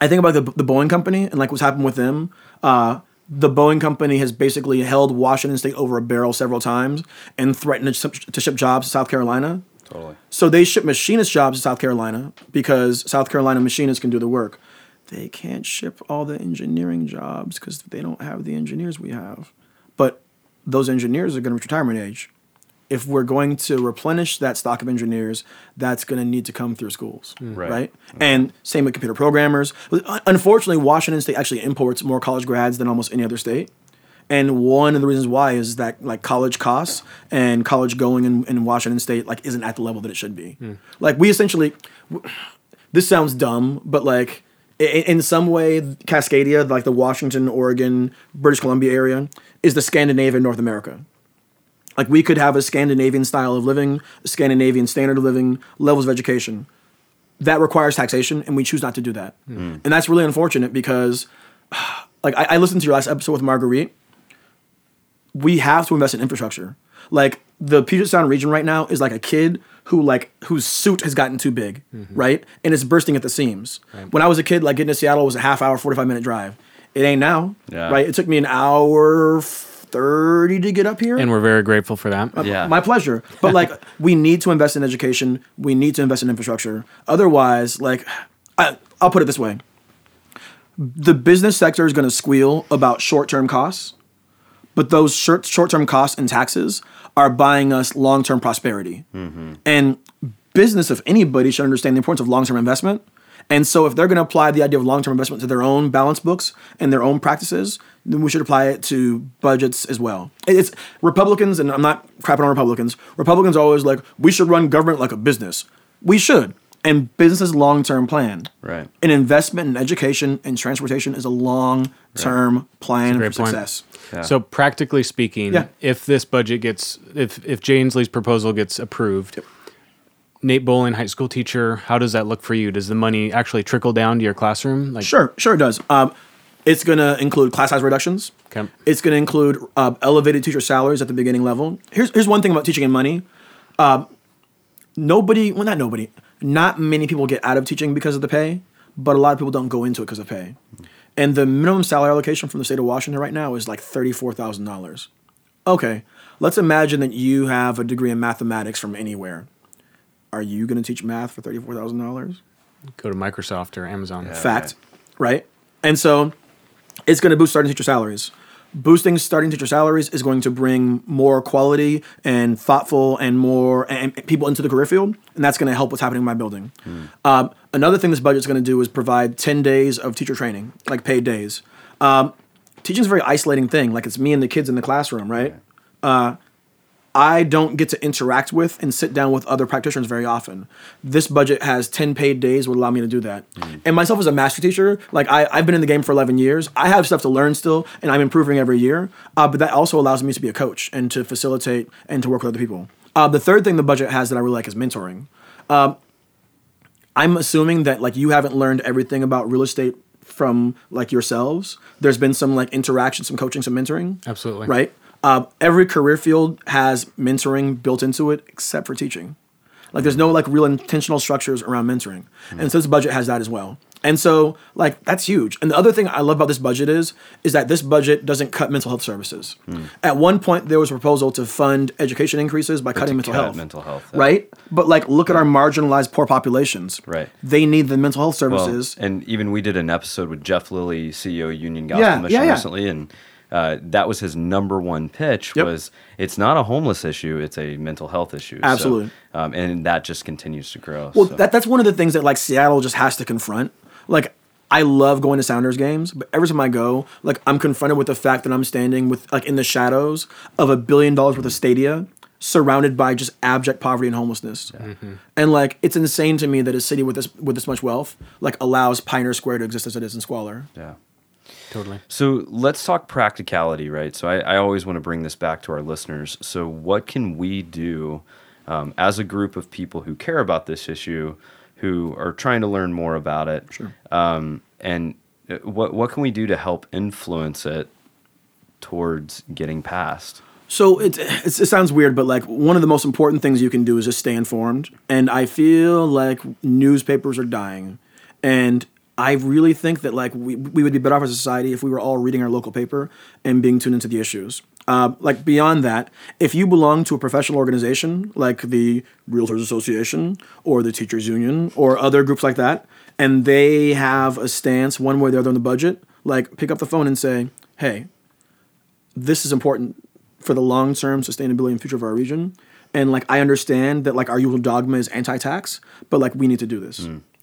I think about the, the Boeing company and like what's happened with them. Uh, the Boeing company has basically held Washington State over a barrel several times and threatened to ship, jobs to South Carolina. totally. So they ship machinist jobs to South Carolina because South Carolina machinists can do the work. They can't ship all the engineering jobs because they don't have the engineers we have. But those engineers are going to reach retirement age. If we're going to replenish that stock of engineers, that's going to need to come through schools, mm. Right. right? And same with computer programmers. Unfortunately, Washington State actually imports more college grads than almost any other state. And one of the reasons why is that like college costs and college going in, in Washington State like isn't at the level that it should be. Hmm. Like we essentially, w- this sounds dumb, but like i- i- in some way, Cascadia, like the Washington, Oregon, British Columbia area, is the Scandinavian North America. Like we could have a Scandinavian style of living, a Scandinavian standard of living, levels of education. That requires taxation, and we choose not to do that. Hmm. And that's really unfortunate because, <sighs> like, I, I listened to your last episode with Marguerite. We have to invest in infrastructure. Like the Puget Sound region right now is like a kid who like whose suit has gotten too big, mm-hmm. right? And it's bursting at the seams. When I was a kid, like getting to Seattle was a half hour, forty five minute drive. It ain't now, Yeah. right? It took me an hour thirty to get up here. And we're very grateful for that. Uh, yeah. My pleasure. But like, <laughs> we need to invest in education. We need to invest in infrastructure. Otherwise, like, I, I'll put it this way: the business sector is going to squeal about short-term costs, but those short short-term costs and taxes are buying us long-term prosperity. Mm-hmm. And business, if anybody, should understand the importance of long-term investment. And so, if they're going to apply the idea of long-term investment to their own balance books and their own practices, then we should apply it to budgets as well. It's Republicans, and I'm not crapping on Republicans. Republicans are always like, we should run government like a business. We should. And business is long-term plan. Right. An investment in education and transportation is a long-term plan for great point. success. Yeah. So practically speaking, Yeah. if this budget gets if if Jay Inslee's proposal gets approved, Nate Bowling, high school teacher, how does that look for you? Does the money actually trickle down to your classroom? Like Sure, sure it does. Um, it's going to include class size reductions. Okay. It's going to include uh, elevated teacher salaries at the beginning level. Here's here's one thing about teaching and money. Uh, nobody, well, not nobody, not many people get out of teaching because of the pay, but a lot of people don't go into it because of pay. And the minimum salary allocation from the state of Washington right now is like thirty-four thousand dollars. Okay, let's imagine that you have a degree in mathematics from anywhere. Are you going to teach math for thirty-four thousand dollars? go to Microsoft or Amazon. fact, right? And so it's going to boost starting teacher salaries. Boosting starting teacher salaries is going to bring more quality and thoughtful and more and and people into the career field, and that's going to help what's happening in my building. Um, another thing this budget's going to do is provide ten days of teacher training, like paid days. Um, teaching is a very isolating thing. Like it's me and the kids in the classroom, right? I don't get to interact with and sit down with other practitioners very often. This budget has 10 paid days would allow me to do that. And myself as a master teacher, like I, I've been in the game for 11 years. I have stuff to learn still and I'm improving every year. Uh, but that also allows me to be a coach and to facilitate and to work with other people. Uh, the third thing the budget has that I really like is mentoring. Um, I'm assuming that like you haven't learned everything about real estate from like yourselves. There's been some like interaction, some coaching, some mentoring Absolutely. right? Uh, every career field has mentoring built into it, except for teaching. Like, there's no like real intentional structures around mentoring, and so this budget has that as well. And so, like, that's huge. And the other thing I love about this budget is, is that this budget doesn't cut mental health services. At one point, there was a proposal to fund education increases by cutting mental cut health. mental health, yeah. right? But like, look at our marginalized poor populations. Right. They need the mental health Well, services. and even we did an episode with Jeff Lilley, CEO of Union Gospel Yeah, Mission yeah, yeah. recently, and uh, that was his number one pitch Yep. was it's not a homeless issue, it's a mental health issue. So, Absolutely. um, and that just continues to grow. Well, so. that, that's one of the things that like Seattle just has to confront. Like, I love going to Sounders games, but every time I go, like I'm confronted with the fact that I'm standing with like in the shadows of a billion dollars worth of stadia, surrounded by just abject poverty and homelessness. And like it's insane to me that a city with this with this much wealth like allows Pioneer Square to exist as it is in squalor. yeah. Totally. So let's talk practicality, right? So I, I always want to bring this back to our listeners. So what can we do um, as a group of people who care about this issue, who are trying to learn more about it? Sure. Um, and uh, what what can we do to help influence it towards getting passed? So it, it's, it sounds weird, but like one of the most important things you can do is just stay informed. And I feel like newspapers are dying, and I really think that like we, we would be better off as a society if we were all reading our local paper and being tuned into the issues. Uh, like beyond that, if you belong to a professional organization like the Realtors Association or the Teachers Union or other groups like that, and they have a stance one way or the other on the budget, like pick up the phone and say, "Hey, this is important for the long term sustainability and future of our region. And like I understand that like our usual dogma is anti-tax, but like we need to do this,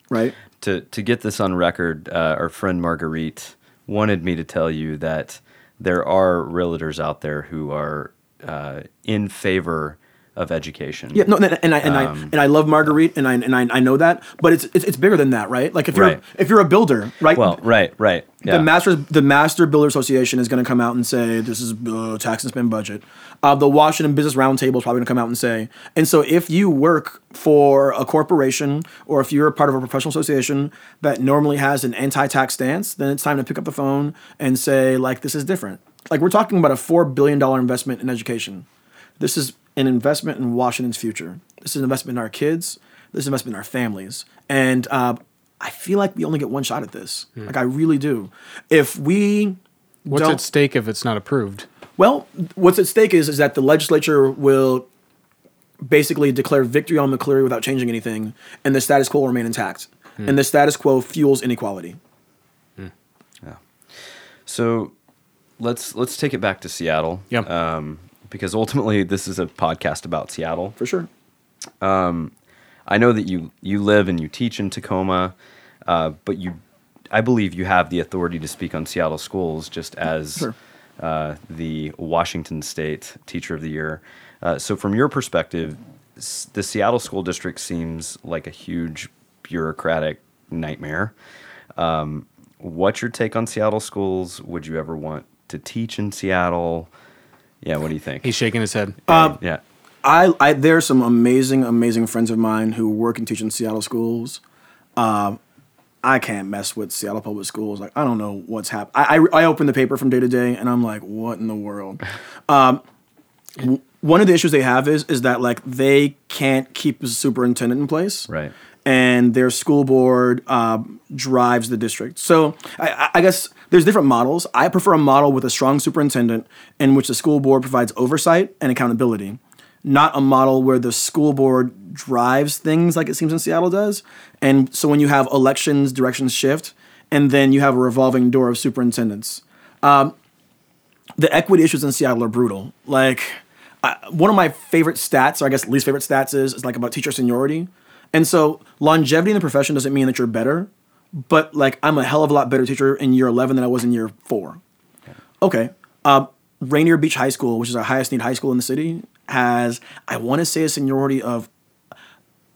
right? To to get this on record, uh, our friend Marguerite wanted me to tell you that there are realtors out there who are uh, in favor of education. Yeah, no, and I and I and, I, Um, and I love Marguerite, and I and I, I know that, but it's, it's it's bigger than that, right? Like if you're Right. if you're a builder, right? Well, right, right. Yeah. the master the Master Builder Association is going to come out and say this is uh, tax and spend budget. Uh, the Washington Business Roundtable is probably going to come out and say. And so, if you work for a corporation or if you're a part of a professional association that normally has an anti-tax stance, then it's time to pick up the phone and say like this is different. Like we're talking about a four billion dollar investment in education. This is an investment in Washington's future. This is an investment in our kids. This is an investment in our families. And uh, I feel like we only get one shot at this. Like I really do. If we What's don't, at stake if it's not approved? well, what's at stake is is that the legislature will basically declare victory on McCleary without changing anything, and the status quo will remain intact. And the status quo fuels inequality. Yeah. So let's let's take it back to Seattle. Yep. Um, because ultimately, this is a podcast about Seattle. For sure. I know that you you live and you teach in Tacoma, uh, but you, I believe you have the authority to speak on Seattle schools, just as Sure. uh, the Washington State Teacher of the Year. Uh, so, from your perspective, s- the Seattle school district seems like a huge bureaucratic nightmare. Um, what's your take on Seattle schools? Would you ever want to teach in Seattle? Yeah, what do you think? He's shaking his head. Um, yeah, I, I there are some amazing, amazing friends of mine who work and teach in Seattle schools. Um, I can't mess with Seattle public schools. Like I don't know what's happening. I, I I open the paper from day to day, and I'm like, what in the world? <laughs> Um, w- one of the issues they have is is that like they can't keep a superintendent in place, right. And their school board um, drives the district. So I, I- I guess there's different models. I prefer a model with a strong superintendent in which the school board provides oversight and accountability, not a model where the school board drives things like it seems in Seattle does. And so when you have elections, directions shift, and then you have a revolving door of superintendents. Um, the equity issues in Seattle are brutal. Like I, one of my favorite stats, or I guess least favorite stats, is is like about teacher seniority. And so longevity in the profession doesn't mean that you're better, but like I'm a hell of a lot better teacher in year 11 than I was in year four. Okay. Um, Rainier Beach High School, which is our highest need high school in the city, has I want to say a seniority of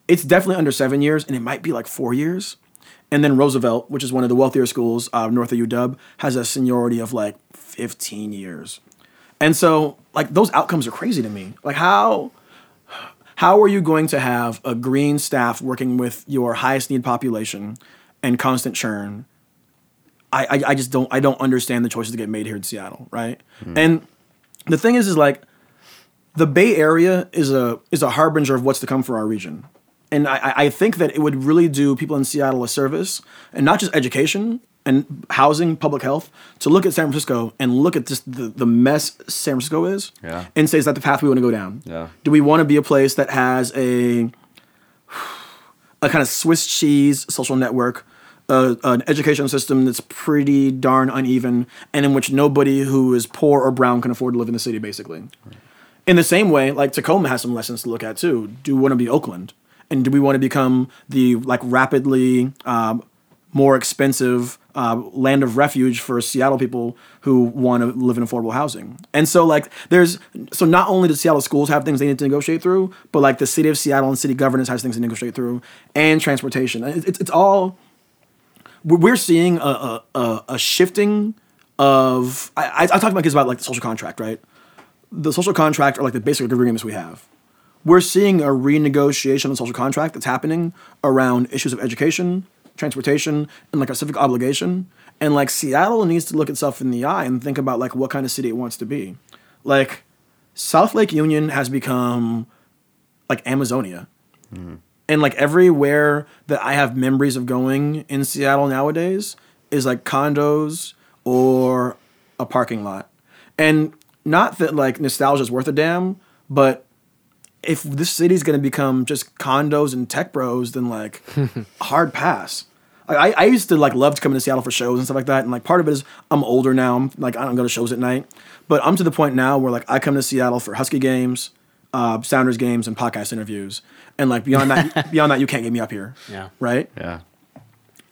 it's definitely under seven years, and it might be like four years. And then Roosevelt, which is one of the wealthier schools uh, north of UW, has a seniority of like 15 years. And so, like, those outcomes are crazy to me. Like, how how are you going to have a green staff working with your highest need population and constant churn? I, I, I just don't I don't understand the choices that get made here in Seattle, right? Hmm. And the thing is, is like the Bay Area is a is a harbinger of what's to come for our region. And I- I think that it would really do people in Seattle a service, and not just education and housing, public health, to look at San Francisco and look at just the, the mess San Francisco is, Yeah. and say, is that the path we want to go down? Yeah. Do we want to be a place that has a a kind of Swiss cheese social network, uh, an education system that's pretty darn uneven, and in which nobody who is poor or brown can afford to live in the city, basically. In the same way, like Tacoma has some lessons to look at too. Do we want to be Oakland, and do we want to become the like rapidly um, more expensive uh, land of refuge for Seattle people who want to live in affordable housing? And so, like, there's so not only do Seattle schools have things they need to negotiate through, but like the city of Seattle and city governance has things to negotiate through, and transportation. It- It's it's all we're seeing a a, a, shifting of I, I I talk to my kids about like the social contract, right? The social contract are like the basic agreements we have. We're seeing a renegotiation of the social contract that's happening around issues of education, transportation, and like a civic obligation. And like Seattle needs to look itself in the eye and think about like what kind of city it wants to be. Like South Lake Union has become like Amazonia. Mm-hmm. And like everywhere that I have memories of going in Seattle nowadays is like condos or a parking lot. And not that like nostalgia is worth a damn, but if this city's gonna become just condos and tech bros, then like <laughs> hard pass. Like, I, I used to like love to come into Seattle for shows and stuff like that, and like part of it is I'm older now. I'm like I don't go to shows at night, but I'm to the point now where like I come to Seattle for Husky games, uh, Sounders games, and podcast interviews, and like beyond that, <laughs> beyond that, you can't get me up here. Yeah. Right. Yeah.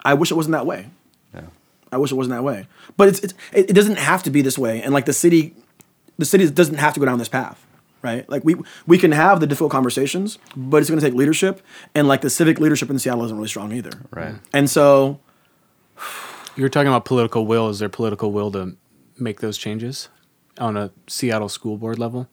I wish it wasn't that way. Yeah. I wish it wasn't that way. But it's, it's it, it doesn't have to be this way. And like the city, the city doesn't have to go down this path, right? Like we we can have the difficult conversations, but it's going to take leadership. And like the civic leadership in Seattle isn't really strong either. Right. And so you're talking about political will. Is there political will to make those changes on a Seattle school board level?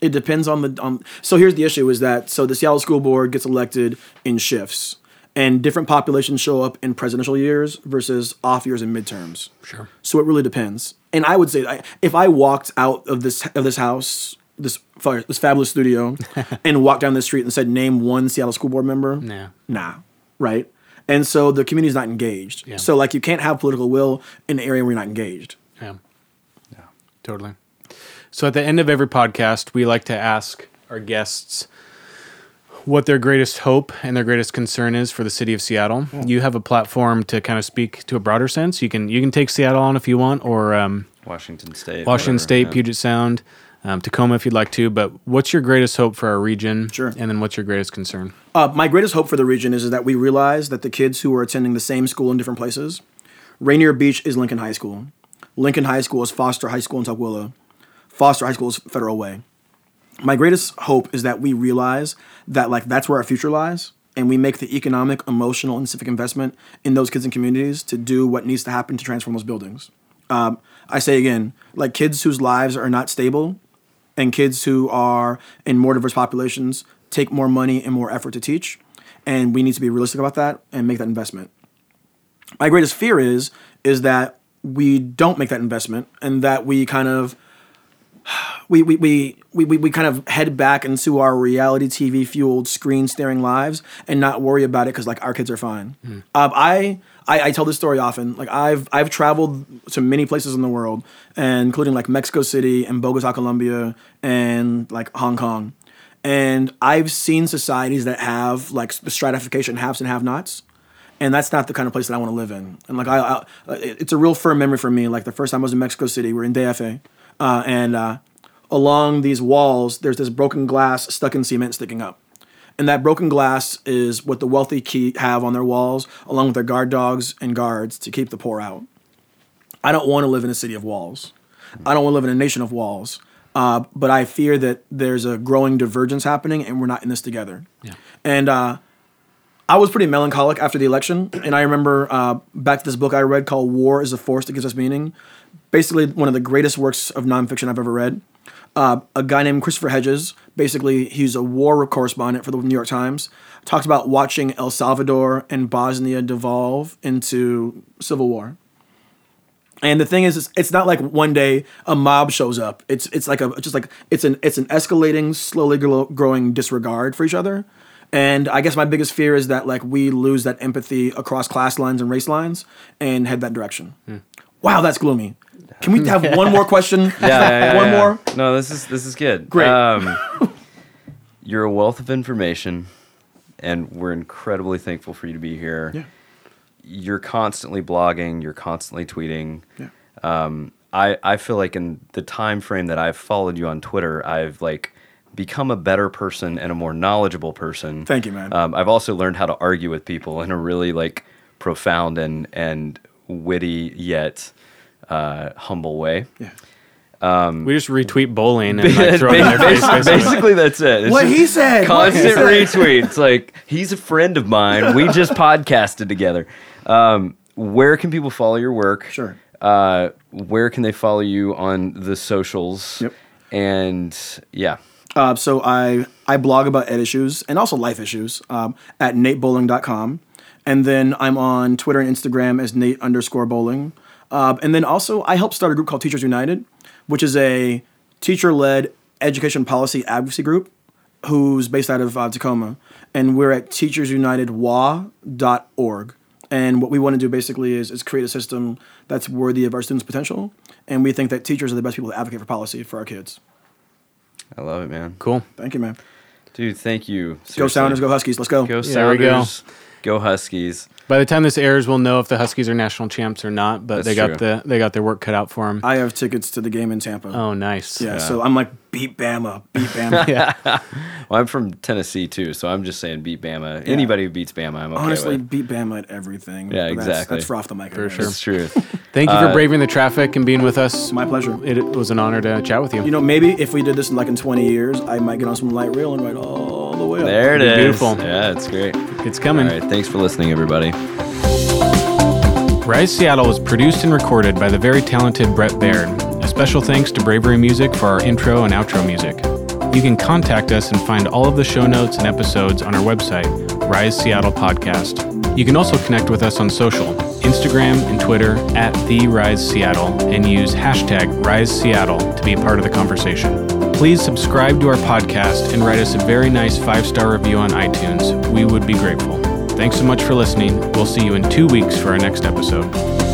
It depends on the on. So here's the issue: is that so the Seattle School Board gets elected in shifts, and different populations show up in presidential years versus off years and midterms. Sure. So it really depends. And I would say, I, if I walked out of this of this house, this fa- this fabulous studio, <laughs> and walked down the street and said, "Name one Seattle School Board member," Nah. nah, right? And so the community's not engaged. Yeah. So like you can't have political will in an area where you're not engaged. Yeah. Yeah. Totally. So at the end of every podcast, we like to ask our guests what their greatest hope and their greatest concern is for the city of Seattle. You have a platform to kind of speak to a broader sense. You can you can take Seattle on if you want, or um, Washington State. Washington whatever, State, yeah. Puget Sound, um, Tacoma if you'd like to. But what's your greatest hope for our region? Sure. And then what's your greatest concern? Uh, my greatest hope for the region is, is that we realize that the kids who are attending the same school in different places, Rainier Beach is Lincoln High School. Lincoln High School is Foster High School in Tukwila. Foster High School is Federal Way. My greatest hope is that we realize that like that's where our future lies, and we make the economic, emotional, and civic investment in those kids and communities to do what needs to happen to transform those buildings. Um, I say again, like kids whose lives are not stable, and kids who are in more diverse populations take more money and more effort to teach, and we need to be realistic about that and make that investment. My greatest fear is is that we don't make that investment and that we kind of <sighs> we we, we, we, we, kind of head back into our reality TV fueled screen staring lives and not worry about it because like our kids are fine. Um, I, I I tell this story often. Like I've I've traveled to many places in the world, and including like Mexico City and Bogota, Colombia, and like Hong Kong. And I've seen societies that have like the stratification haves and have-nots and that's not the kind of place that I want to live in. And like I, I it's a real firm memory for me. Like the first time I was in Mexico City, we are in DFA, uh, and uh, along these walls, there's this broken glass stuck in cement sticking up, and that broken glass is what the wealthy keep, have on their walls, along with their guard dogs and guards to keep the poor out. I don't want to live in a city of walls. I don't want to live in a nation of walls. Uh, but I fear that there's a growing divergence happening, and we're not in this together. Yeah. And uh, I was pretty melancholic after the election, and I remember uh, back to this book I read called "War Is a Force That Gives Us Meaning." Basically, one of the greatest works of nonfiction I've ever read. Uh, a guy named Christopher Hedges, basically, he's a war correspondent for the New York Times, talks about watching El Salvador and Bosnia devolve into civil war. And the thing is, it's, not like one day a mob shows up. It's it's like a just like it's an it's an escalating, slowly gro- growing disregard for each other. And I guess my biggest fear is that like we lose that empathy across class lines and race lines and head that direction. Wow, that's gloomy. Can we have one more question? <laughs> Yeah, yeah, yeah, one yeah. more. No, this is this is good. Great. Um, <laughs> you're a wealth of information, and we're incredibly thankful for you to be here. Yeah. You're constantly blogging. You're constantly tweeting. Yeah. Um, I I feel like in the time frame that I've followed you on Twitter, I've like become a better person and a more knowledgeable person. Thank you, man. Um, I've also learned how to argue with people in a really like profound and and witty yet uh, humble way. Yeah. we just retweet bowling and like, <laughs> throw it in their face. Basically, basically. basically, that's it. It's What he said. what he Constant said. retweets. Like he's a friend of mine. We just <laughs> podcasted together. Um, where can people follow your work? Sure. Uh, where can they follow you on the socials? Yep. And yeah, Uh, so I I blog about ed issues and also life issues um, at natebowling.com. And then I'm on Twitter and Instagram as Nate underscore bowling. Uh, and then also I helped start a group called Teachers United, which is a teacher-led education policy advocacy group who's based out of uh, Tacoma. And we're at teachersunitedwa.org. And what we want to do basically is, is create a system that's worthy of our students' potential. And we think that teachers are the best people to advocate for policy for our kids. I love it, man. Cool. Thank you, man. Dude, thank you. Go Sounders, go Huskies. Let's go. Go There we go. Sounders. Go Huskies. By the time this airs, we'll know if the Huskies are national champs or not. But That's they got true. the they got their work cut out for them. I have tickets to the game in Tampa. oh, nice. yeah, so I'm like, beat Bama, beat Bama. <laughs> yeah. <laughs> Well, I'm from Tennessee too, so I'm just saying beat Bama. Anybody who beats Bama, I'm okay Honestly, with. beat Bama at everything. Yeah, But that's- exactly. That's, for off the mic. For sure. It's true. <laughs> Thank you for Uh, braving the traffic and being with us. My pleasure. It was an honor to chat with you. You know, maybe if we did this in like in 20 years, I might get on some light rail and ride all the way up. There it Be is. beautiful. Yeah, it's great. It's coming. right, thanks for listening, everybody. Rise Seattle was produced and recorded by the very talented Brett Baird. A special thanks to Bravery Music for our intro and outro music. You can contact us and find all of the show notes and episodes on our website, Rise Seattle Podcast. You can also connect with us on social, Instagram and Twitter at The Rise Seattle, and use hashtag Rise Seattle to be a part of the conversation. Please subscribe to our podcast and write us a very nice five star review on iTunes. We would be grateful. Thanks so much for listening. We'll see you in two weeks for our next episode.